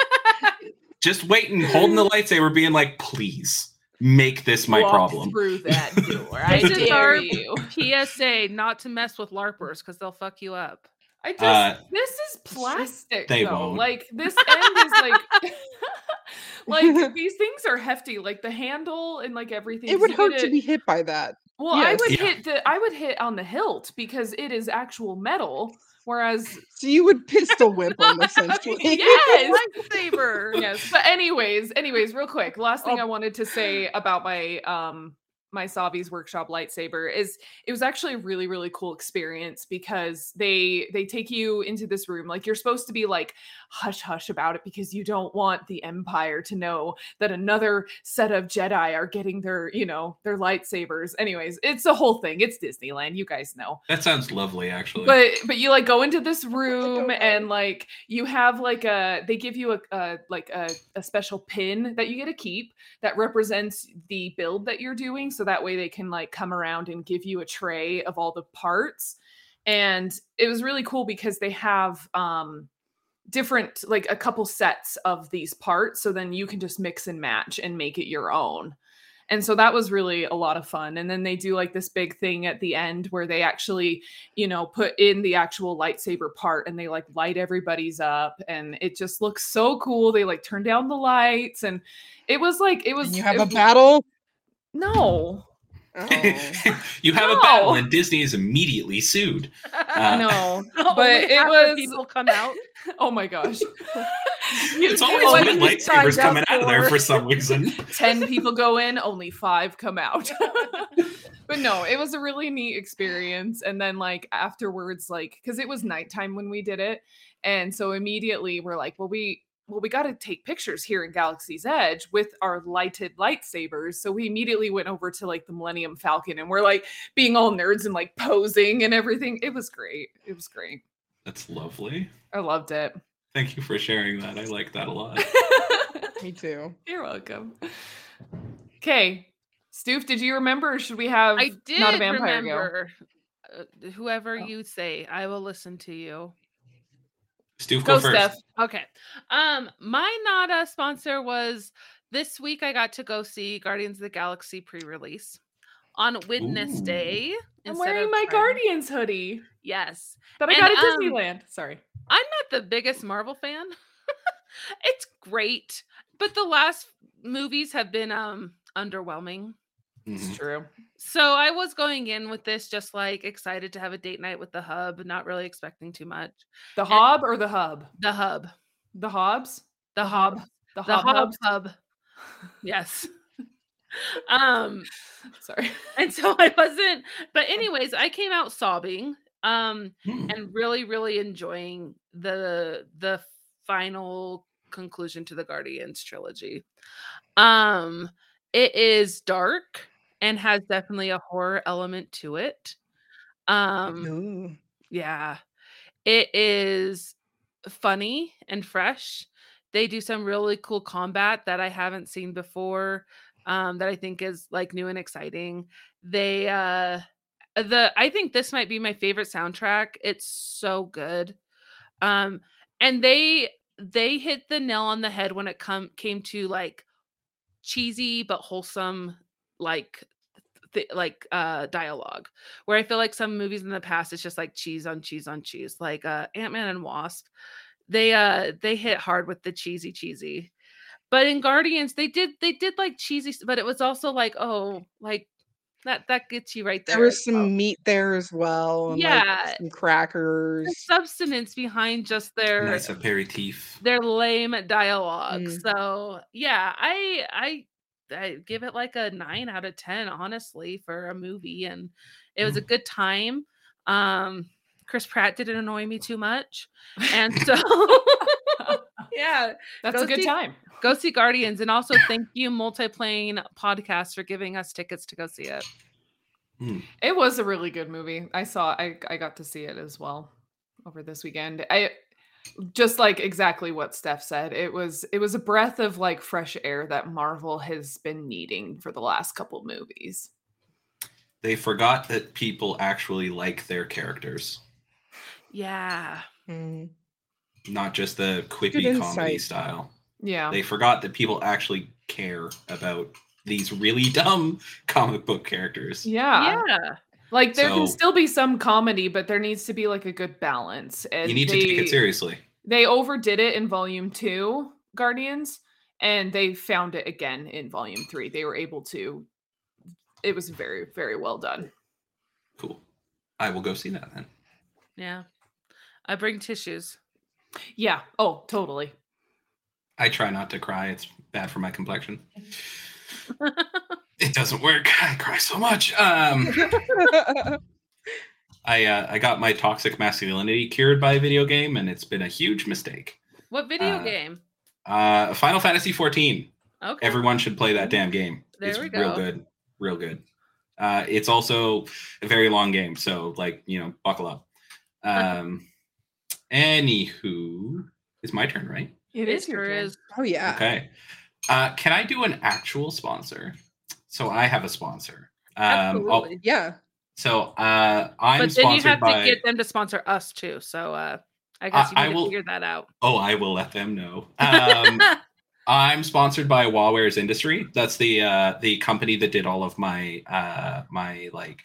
just waiting, holding the lightsaber, being like, "Please make this my Walk problem." through that door. I This is dare our- you. PSA not to mess with LARPers because they'll fuck you up. I just Uh, this is plastic they though. won't. Like this end is like like these things are hefty. Like the handle and like everything. It would you hurt to be hit by that. Well, I would Yeah. hit the I would hit on the hilt because it is actual metal. Whereas So you would pistol whip them essentially. yes, Lightsaber. yes. But anyways, anyways, real quick, last thing Oh. I wanted to say about my um my Savi's workshop lightsaber is it was actually a really really cool experience because they they take you into this room like you're supposed to be like hush hush about it because you don't want the empire to know that another set of Jedi are getting their you know their lightsabers. Anyways it's a whole thing. It's Disneyland. You guys know. That sounds lovely, actually. but but you like go into this room and like you have like a they give you a, a like a, a special pin that you get to keep that represents the build that you're doing so that way they can like come around and give you a tray of all the parts. And it was really cool because they have um different like a couple sets of these parts so then you can just mix and match and make it your own. And so that was really a lot of fun. And then they do like this big thing at the end where they actually you know put in the actual lightsaber part and they like light everybody's up and it just looks so cool. They like turn down the lights and it was like it was And you have it a battle. No Oh. you have a battle, and Disney is immediately sued. Uh, no Only but it was people come out. oh my gosh It's always like, women you lightsabers coming out of there for- for some reason. 10 people go in, only five come out. but no, it was a really neat experience. And then, like, afterwards, like, because it was nighttime when we did it. And so immediately we're like, well, we. Well, we got to take pictures here in Galaxy's Edge with our lighted lightsabers. So we immediately went over to like the Millennium Falcon and we're like being all nerds and like posing and everything. It was great. It was great. That's lovely. I loved it. Thank you for sharing that. I like that a lot. Me too. You're welcome. Okay. Stoof, did you remember or should we have I did not a vampire go? remember. Uh, whoever Oh. you say, I will listen to you. Stu, Go, go, first. Steph. Okay. Um, my Nada sponsor was this week. I got to go see Guardians of the Galaxy pre-release on Wednesday. I'm wearing of my Friday. Guardians hoodie Yes, that I And, got at um, Disneyland. Sorry. I'm not the biggest Marvel fan. it's great, but the last movies have been um underwhelming. It's Mhm. true. So I was going in with this just like excited to have a date night with the hub, not really expecting too much. The Hob or the Hub? The hub, The Hobs? the hob, The the Hob hob Hubs? hub. Yes. um Sorry. and so I wasn't but anyways, I came out sobbing um Hmm. and really really enjoying the the final conclusion to the Guardians trilogy. Um it is dark and has definitely a horror element to it. Um Ooh. yeah. It is funny and fresh. They do some really cool combat that I haven't seen before um that I think is like new and exciting. They uh the I think this might be my favorite soundtrack. It's so good. Um and they they hit the nail on the head when it come came to like cheesy but wholesome like th- like uh dialogue where I feel like some movies in the past it's just like cheese on cheese on cheese, like uh Ant-Man and Wasp. They uh they hit hard with the cheesy cheesy. But in Guardians, they did they did like cheesy, but it was also like, oh, like that that gets you right there. There was some well. meat there as well. And Yeah. Like some The crackers. substance behind just their Nice aperitif. their lame dialogue. Mm. So yeah, I I I give it like a nine out of ten, honestly, for a movie, and it was a good time. Um, Chris Pratt didn't annoy me too much, and so yeah, That's Go a good see- time. go see Guardians, and also thank you Multiplane Podcast for giving us tickets to go see it. It was a really good movie. I saw I I got to see it as well over this weekend. I just like exactly what Steph said. It was it was a breath of like fresh air that Marvel has been needing for the last couple movies. They forgot that people actually like their characters, Yeah, Mm. not just the quippy comedy style. Yeah. They forgot that people actually care about these really dumb comic book characters. yeah. yeah, Like there can still be some comedy, but there needs to be like a good balance. And You need they, to take it seriously. They overdid it in volume two, Guardians, and they found it again in volume three. They were able to. It was very, very well done. Cool. I will go see that then. yeah. I bring tissues. Yeah. Oh, totally. I try not to cry. It's bad for my complexion. it doesn't work. I cry so much. Um, I uh, I got my toxic masculinity cured by a video game, and it's been a huge mistake. What video Uh, game? Uh, Final Fantasy 14. Okay. Everyone should play that damn game. There it's we real good, real good. Uh, it's also a very long game, so like you know, buckle up. Um, anywho, it's my turn, right? It It is your turn. is. oh yeah. Okay. Uh, can I do an actual sponsor? So I have a sponsor. Um, I'll- Absolutely. Yeah. so uh, I'm but then you have by. to get them to sponsor us too. So uh I guess you I need will- to figure that out. Oh, I will let them know. Um, I'm sponsored by Wawares Industry. That's the uh, the company that did all of my uh, my like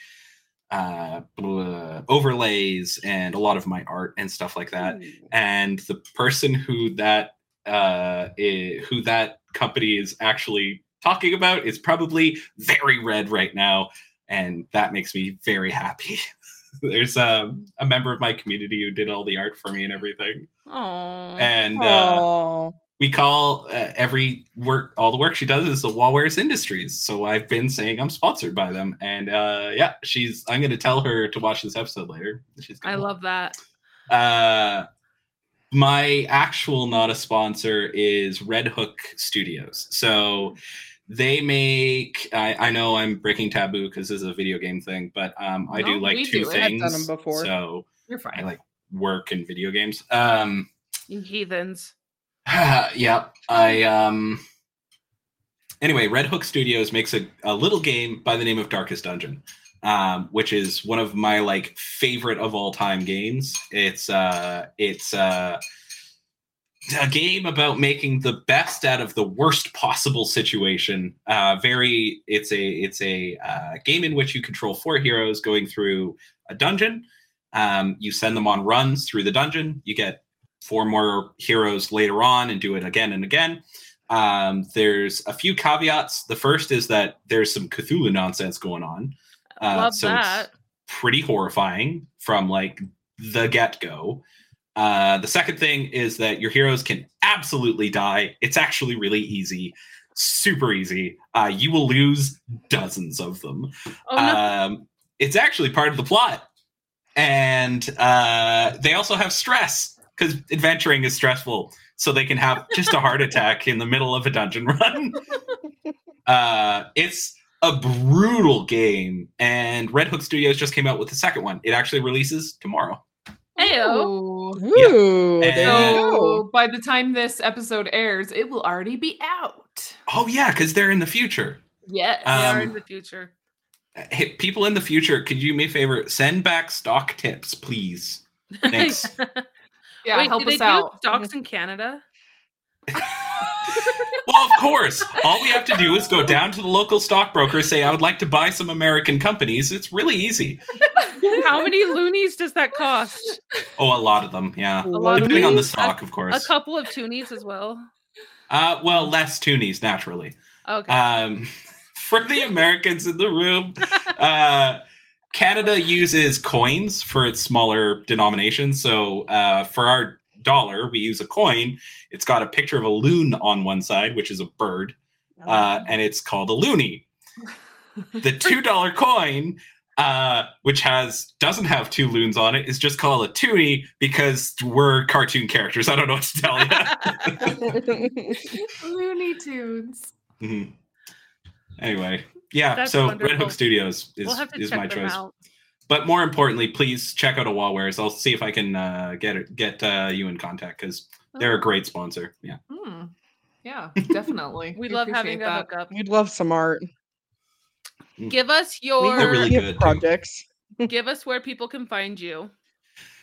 uh, blah, overlays and a lot of my art and stuff like that. And the person who that uh, i- who that company is actually talking about is probably very red right now, and that makes me very happy. There's um, a member of my community who did all the art for me and everything Oh. and uh, Oh. we call uh, every work all the work she does is the Wallwares Industries. So I've been saying I'm sponsored by them, and uh, yeah, she's. I'm going to tell her to watch this episode later. She's I gonna- love that. Uh, my actual not a sponsor is Red Hook Studios. So they make. I, I know I'm breaking taboo because this is a video game thing, but um, I do like two do it. I've things. done 'em before. So You're fine I like work and video games. Um, You heathens. yeah, I um anyway, Red Hook Studios makes a, a little game by the name of Darkest Dungeon. Um, which is one of my like favorite of all time games. It's uh it's uh a game about making the best out of the worst possible situation. Uh, very, it's a it's a uh, game in which you control four heroes going through a dungeon. Um, you send them on runs through the dungeon. You get four more heroes later on and do it again and again. Um, there's a few caveats. The first is that there's some Cthulhu nonsense going on. Uh, Love so it's that. pretty horrifying from like the get go. Uh, the second thing is that your heroes can absolutely die. It's actually really easy, super easy. Uh, you will lose dozens of them. Oh no. Um, it's actually part of the plot. And uh, they also have stress because adventuring is stressful. So they can have just a heart attack in the middle of a dungeon run. uh, it's a brutal game. And Red Hook Studios just came out with the second one. It actually releases tomorrow. Heyo. Ooh. Ooh, there you And- go. So by the time this episode airs, it will already be out. Oh, yeah, because they're in the future. Yes. They are Um, in the future. Hey, people in the future, could you do me a favor? Send back stock tips, please. Thanks. yeah, Wait, help do they us do out. stocks in Canada? Well, of course. All we have to do is go down to the local stockbroker, say, I would like to buy some American companies. It's really easy. How many loonies does that cost? Oh, a lot of them, yeah. A lot of Depending on the these? stock, of course. A couple of toonies as well. Uh, well, less toonies, naturally. Okay. Um, for the Americans in the room, uh, Canada uses coins for its smaller denominations. So uh, for our dollar, we use a coin. It's got a picture of a loon on one side, which is a bird, uh, and it's called a loonie. The two dollar coin, uh, which has doesn't have two loons on it, is just called a toonie because we're cartoon characters. I don't know what to tell you. Looney Tunes. Mhm. Anyway, yeah. That's so Red. Hook Studios is we'll have to is check my them choice. out. But more importantly, please check out a Wallwares. I'll see if I can uh, get it, get uh, you in contact because they're a great sponsor. Yeah. Hmm. Yeah, definitely. We love having appreciate a hookup. We'd love some art. Give us your really good, projects. give us where people can find you.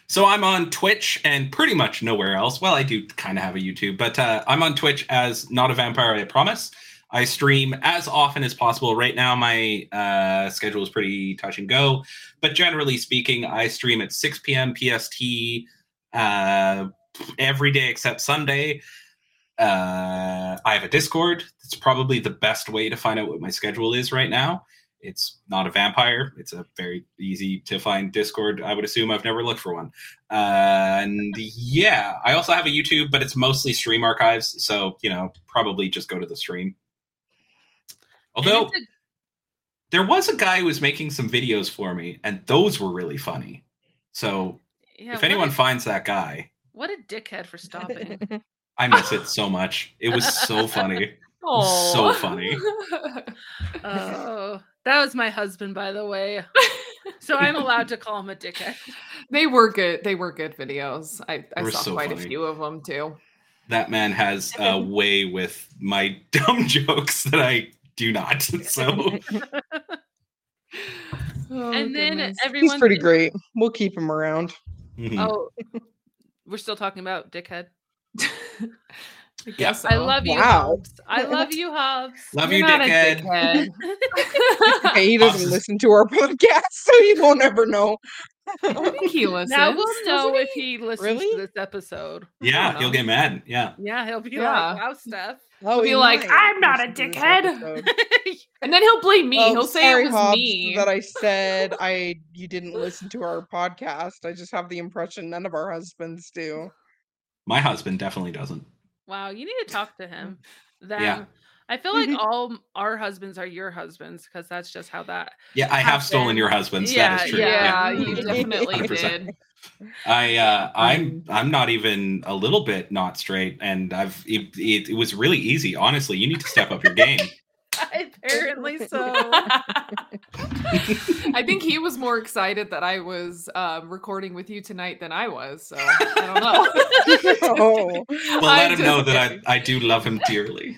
So I'm on Twitch and pretty much nowhere else. Well, I do kind of have a YouTube, but uh, I'm on Twitch as Not a Vampire, I Promise. I stream as often as possible. Right now, my uh, schedule is pretty touch and go, but generally speaking, I stream at 6 p.m. PST uh, every day except Sunday. Uh, I have a Discord. It's probably the best way to find out what my schedule is right now. It's not a vampire. It's a very easy to find Discord. I would assume I've never looked for one. Uh, and yeah, I also have a YouTube, but it's mostly stream archives. So, you know, probably just go to the stream. And Although, a- there was a guy who was making some videos for me, and those were really funny. So Yeah, if anyone a- finds that guy, what a dickhead for stopping. I miss it so much. It was so funny. Aw. so funny. oh, that was my husband, by the way. So I'm allowed to call him a dickhead. they were good. They were good videos. I, I saw so quite a few of them too. That man has a way with my dumb jokes that I do not. So Oh, and then goodness. everyone. He's pretty thinks- great. We'll keep him around. mhm. Oh, we're still talking about dickhead. I guess I love you, Wow. Hobbs. I love you, Hobbs. love You're you, not a dickhead. dickhead. Okay, he doesn't is- listen to our podcast, so he won't ever know. I think he listens. now we'll know doesn't if he listens Really? to this episode. Yeah, he'll get mad. Yeah. Yeah, he'll be Yeah. like, "Wow, Steph." Oh, be he like, "I'm not a listen to this dickhead." And then he'll blame me. Oh, he'll say sorry, it was Hobbs, me. that I said I you didn't listen to our podcast. I just have the impression none of our husbands do. My husband definitely doesn't. Wow, you need to talk to him. Them. Yeah. I feel like all our husbands are your husbands because that's just how that. Yeah, I have stolen your husbands. Yeah, that is true. yeah, Yeah. you definitely 100%. did. I uh, I'm I'm not even a little bit not straight, and I've it, it, it was really easy. Honestly, you need to step up your game. Apparently so. I think he was more excited that I was uh, recording with you tonight than I was. So I don't know. Oh, Well, let I'm him know just that I, kidding. I do love him dearly.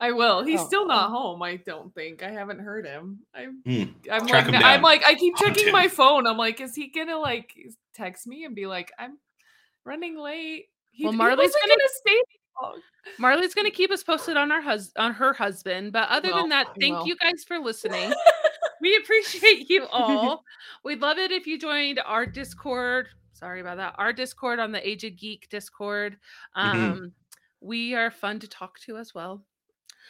I will. He's Oh. still not home. I don't think. I haven't heard him. I'm. Hmm. I'm Track like. him I'm like. I keep checking my phone. I'm like, is he gonna like text me and be like, I'm running late? He, Well, he Marley's wasn't gonna- gonna stay long. Marley's gonna keep us posted on our hus- on her husband. But other Well, than that, thank will. you guys for listening. we appreciate you all. We'd love it if you joined our Discord. Sorry about that. Our Discord on the Age of Geek Discord. Um, Mhm. We are fun to talk to as well.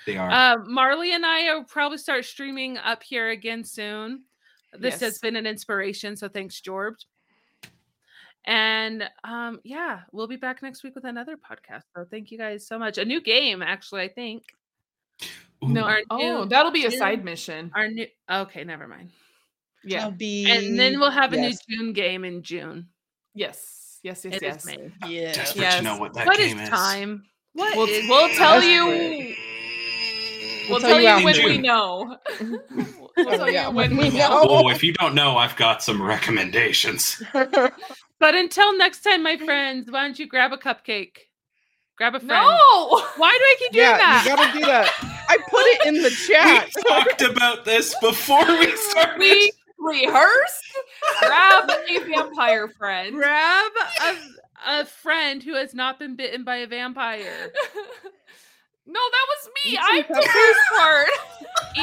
They are. Uh, Marley and I will probably start streaming up here again soon. This has been an inspiration, so thanks, George. And um, yeah, we'll be back next week with another podcast. So thank you guys so much. A new game, actually, I think. Ooh. No. our Oh, new- that'll be a new- side mission. Our new okay, never mind. Yeah. I'll be. And then we'll have a yes, new June game in June. Yes. Yes. Yes. It is yes. May. Yeah. Desperate yes. to know what that What is game is. time? What We'll, is we'll tell you. We'll, tell tell you you when In we know. we'll tell yeah, you when when we we know. know. Oh, if you don't know, I've got some recommendations. But until next time, my friends, why don't you grab a cupcake? Grab a friend. No. Why do I keep doing yeah, that? you gotta do that. I put it in the chat. we talked about this before we started. We rehearsed. Grab a vampire friend. grab a, a friend who has not been bitten by a vampire. No, that was me. I some did this part.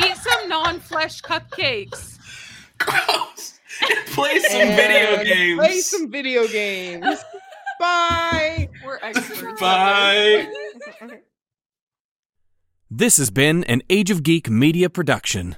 Eat some non-flesh cupcakes. Gross. And play some video games. Play some video games. Bye. We're experts. Bye. this. This has been an Age of Geek media production.